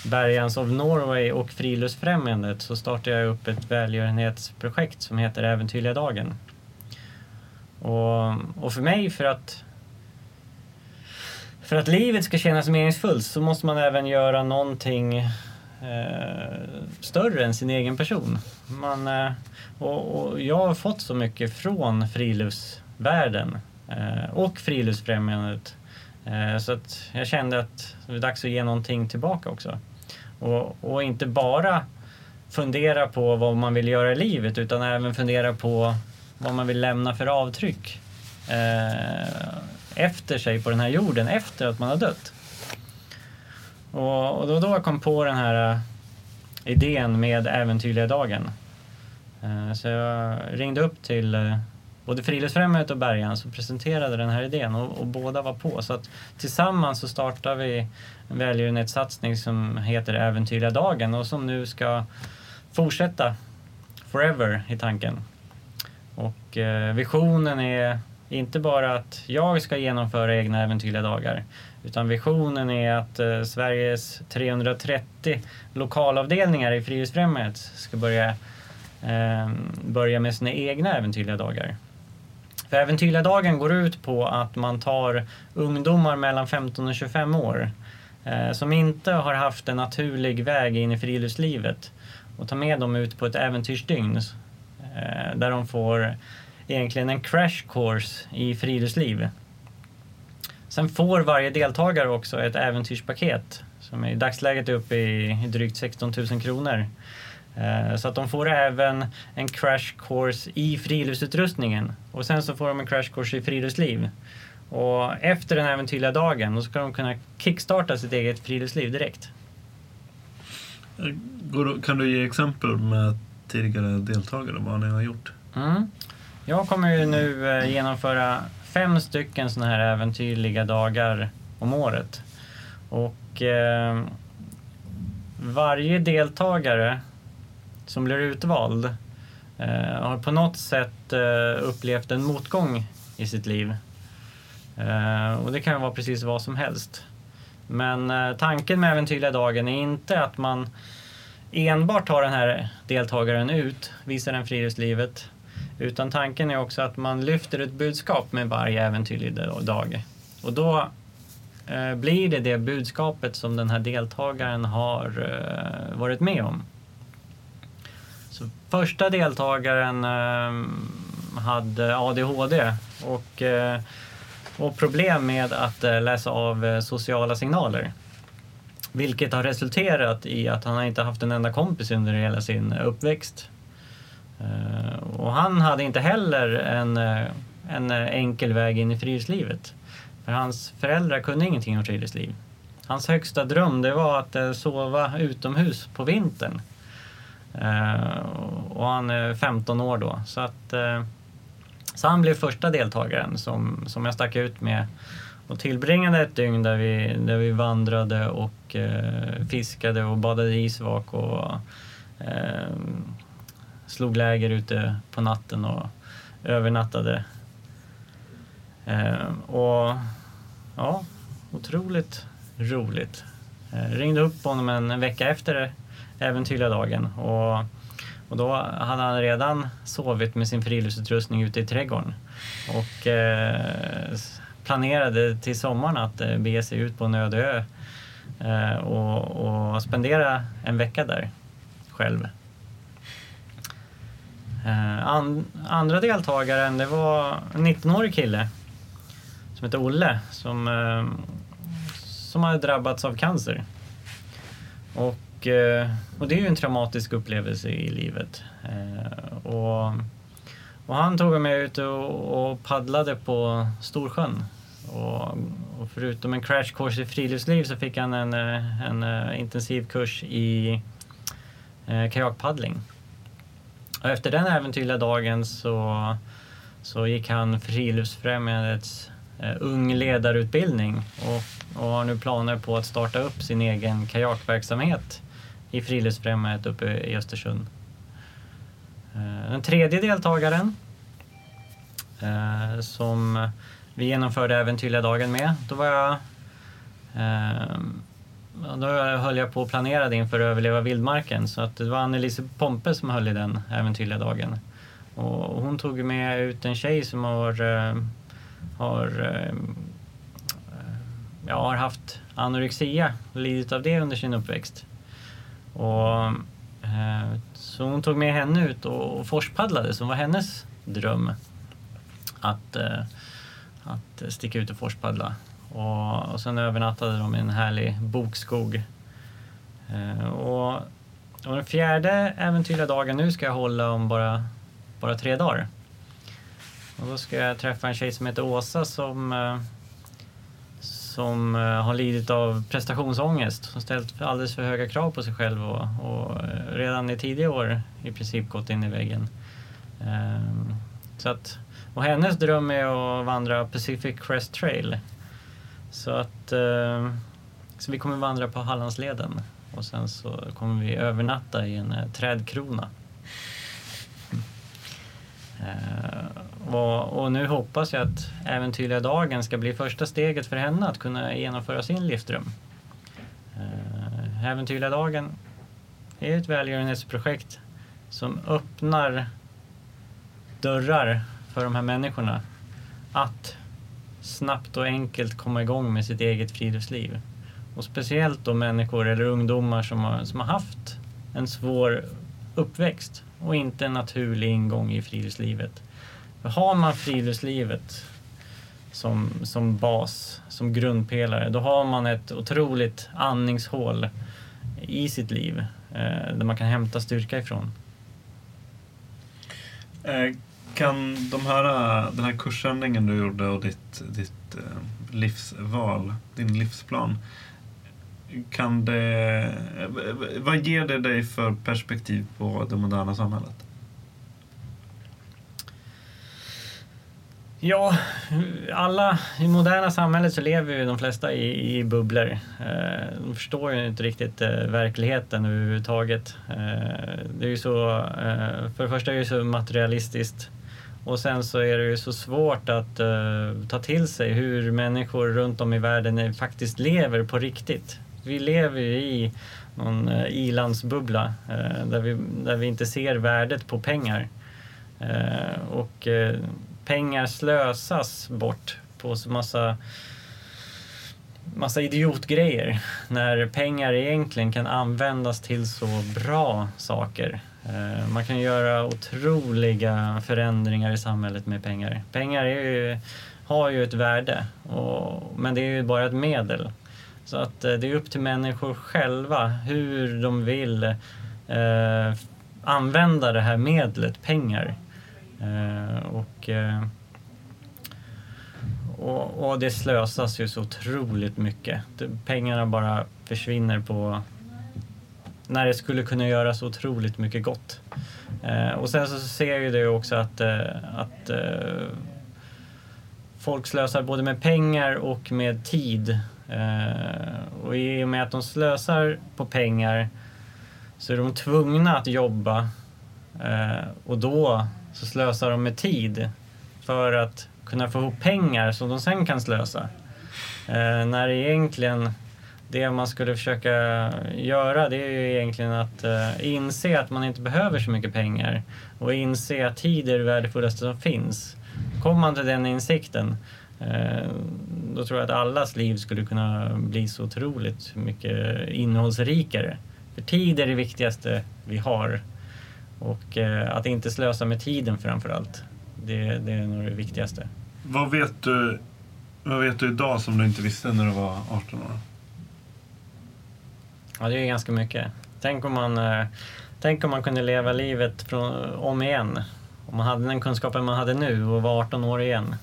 Bergans of Norway och Friluftsfrämjandet så startade jag upp ett välgörenhetsprojekt som heter Äventyrliga dagen. Och, och för mig, för att för att livet ska kännas meningsfullt så måste man även göra någonting eh, större än sin egen person. Man, eh, och, och, jag har fått så mycket från friluftsvärlden eh, och Friluftsfrämjandet eh, så att jag kände att det var dags att ge någonting tillbaka också. Och, och inte bara fundera på vad man vill göra i livet utan även fundera på vad man vill lämna för avtryck. Eh, efter sig på den här jorden efter att man har dött. Och, och då, då jag kom på den här eh, idén med Äventyrliga dagen. Eh, så jag ringde upp till eh, både Friluftsfrämjandet och Bergan som presenterade den här idén och, och, båda var på. Så att tillsammans så startar vi en välgörenhetssatsning som heter Äventyrliga dagen och som nu ska fortsätta forever i tanken. Och eh, visionen är inte bara att jag ska genomföra egna äventyrliga dagar utan visionen är att eh, Sveriges 330 lokalavdelningar i Friluftsfrämjandet ska börja, eh, börja med sina egna äventyrliga dagar. För äventyrliga dagen går ut på att man tar ungdomar mellan 15 och 25 år eh, som inte har haft en naturlig väg in i friluftslivet och tar med dem ut på ett äventyrsdygn eh, där de får egentligen en crash course i friluftsliv. Sen får varje deltagare också ett äventyrspaket som i dagsläget är uppe i drygt 16 000 kronor. Eh, så att de får även en crash course i friluftsutrustningen och sen så får de en crash course i friluftsliv. Och efter den äventyrliga dagen då ska de kunna kickstarta sitt eget friluftsliv direkt. Kan du ge exempel med tidigare deltagare vad ni har gjort. Mm. Jag kommer ju nu eh, genomföra fem stycken sådana här äventyrliga dagar om året. Och eh, varje deltagare som blir utvald eh, har på något sätt eh, upplevt en motgång i sitt liv. Eh, och det kan vara precis vad som helst. Men eh, tanken med Äventyrliga dagen är inte att man enbart tar den här deltagaren ut, visar den friluftslivet. Utan tanken är också att man lyfter ett budskap med varje äventyrlig dag. Och då eh, blir det det budskapet som den här deltagaren har eh, varit med om. Så första deltagaren eh, hade ADHD och, eh, och problem med att eh, läsa av eh, sociala signaler. Vilket har resulterat i att han inte haft en enda kompis under hela sin uppväxt. Eh, och han hade inte heller en, eh, en enkel väg in i friluftslivet. För hans föräldrar kunde ingenting om friluftsliv. Hans högsta dröm det var att eh, sova utomhus på vintern. Eh, och han är 15 år då. Så, att, eh, så han blev första deltagaren som, som jag stack ut med och tillbringade ett dygn där vi, där vi vandrade och eh, fiskade och badade isvak och eh, slog läger ute på natten och övernattade. Eh, och ja, otroligt roligt. Eh, ringde upp honom en, en vecka efter äventyrliga dagen och, och då hade han redan sovit med sin friluftsutrustning ute i trädgården. Och eh, planerade till sommaren att eh, bege sig ut på en öde ö eh, och, och spendera en vecka där själv. Eh, and, andra deltagaren det var en 19-årig kille som heter Olle som, eh, som hade drabbats av cancer. Och, Eh, och det är ju en traumatisk upplevelse i livet. Eh, och, och han tog mig ut och, och paddlade på Storsjön och, och, förutom en crash course i friluftsliv så fick han en, eh, en, intensiv kurs i kajakpaddling. Och efter den äventyrliga dagen så, så gick han Friluftsfrämjandets eh, ung ledarutbildning och, och har nu planer på att starta upp sin egen kajakverksamhet i Friluftsfrämjandet uppe i Östersund. Eh, den tredje deltagaren eh, som vi genomförde Äventyrliga dagen med. Då var jag eh, då höll jag på att planera inför att överleva vildmarken så att det var Annelise Pompe som höll i den äventyrliga dagen. Och hon tog med ut en tjej som har, har, ja, har haft anorexia och lidit av det under sin uppväxt. Och, eh, så hon tog med henne ut och, och forspaddlade som var hennes dröm. Att eh, att sticka ut och forspaddla. Och, och sen övernattade de i en härlig bokskog. Eh, och, och den fjärde äventyrliga dagen nu ska jag hålla om bara, bara tre dagar. Och då ska jag träffa en tjej som heter Åsa som, eh, som eh, har lidit av prestationsångest. Som ställt alldeles för höga krav på sig själv och, och eh, redan i tidiga år i princip gått in i väggen. Ehm, så att och hennes dröm är att vandra Pacific Crest Trail. Så att ehm, så vi kommer vandra på Hallandsleden och sen så kommer vi övernatta i en eh, trädkrona. Eh, och, och, nu hoppas jag att Äventyrliga dagen ska bli första steget för henne att kunna genomföra sin livsdröm. Eh, Äventyrliga dagen är ett välgörenhetsprojekt som öppnar dörrar för de här människorna att snabbt och enkelt komma igång med sitt eget friluftsliv. Och speciellt då människor eller ungdomar som har, som har haft en svår uppväxt och inte en naturlig ingång i friluftslivet. För har man friluftslivet som, som bas, som grundpelare, då har man ett otroligt andningshål i sitt liv eh, där man kan hämta styrka ifrån. Eh, kan de här, den här kursändringen du gjorde och ditt, ditt eh, livsval, din livsplan kan det... Vad ger det dig för perspektiv på det moderna samhället? Ja, alla i moderna samhället så lever ju de flesta i, i bubblor. Eh, de förstår ju inte riktigt eh, verkligheten överhuvudtaget. Eh, det är ju så, för det första är det så materialistiskt och sen så är det ju så svårt att ta till sig hur människor runt om i världen faktiskt lever på riktigt. Vi lever ju i någon eh, ilandsbubbla eh, där, vi, där vi inte ser värdet på pengar. Eh, och pengar slösas bort på så massa massa idiotgrejer när pengar egentligen kan användas till så bra saker. Man kan göra otroliga förändringar i samhället med pengar. Pengar ju, har ju ett värde, och, men det är ju bara ett medel. Så att eh, det är upp till människor själva hur de vill eh, använda det här medlet, pengar. Eh, och, eh, och, och, det slösas ju så otroligt mycket. Pengarna bara försvinner på när det skulle kunna göra så otroligt mycket gott. Eh, och sen så ser jag ju det också att, eh, att eh, folk slösar både med pengar och med tid. Eh, och i och med att de slösar på pengar så är de tvungna att jobba eh, och då så slösar de med tid för att kunna få ihop pengar som de sen kan slösa. Eh, när egentligen det man skulle försöka göra det är ju egentligen att eh, inse att man inte behöver så mycket pengar och inse att tid är det värdefullaste som finns. Kommer man till den insikten då tror jag att allas liv skulle kunna bli så otroligt mycket innehållsrikare. För tid är det viktigaste vi har och eh, att inte slösa med tiden framför allt. Det, det, är nog det viktigaste. Vad vet, du, vad vet du idag som du inte visste när du var 18 år? Ja, det är ganska mycket. Tänk om man, eh, tänk om man kunde leva livet från, om igen. Om man hade den kunskapen man hade nu och var 18 år igen.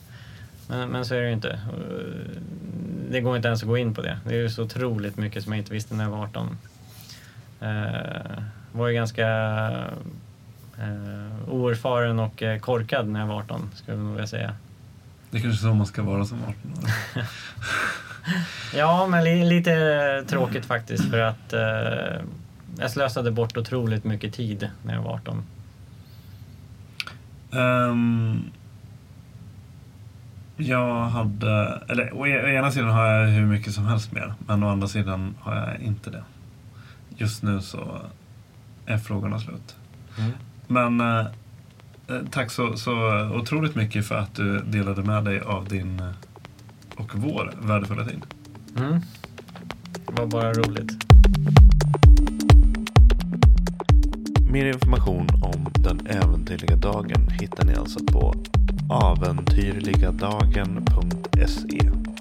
Men, men så är det ju inte. Det går inte ens att gå in på det. Det är ju så otroligt mycket som jag inte visste när jag var 18. Eh, var ju ganska eh, oerfaren och eh, korkad när jag var 18, skulle jag nog vilja säga. Det är kanske så man ska vara som 18 år. <laughs> ja, men li lite tråkigt faktiskt för att eh, jag slösade bort otroligt mycket tid när jag var 18. Um, ehm, jag hade, eller å ena sidan har jag hur mycket som helst mer, men å andra sidan har jag inte det. Just nu så är frågorna slut. Mm. Men eh, eh, tack så, så otroligt mycket för att du delade med dig av din eh, och vår värdefulla tid. Mm. Det var bara roligt. Mer information om den äventyrliga dagen hittar ni alltså på aventyrligadagen.se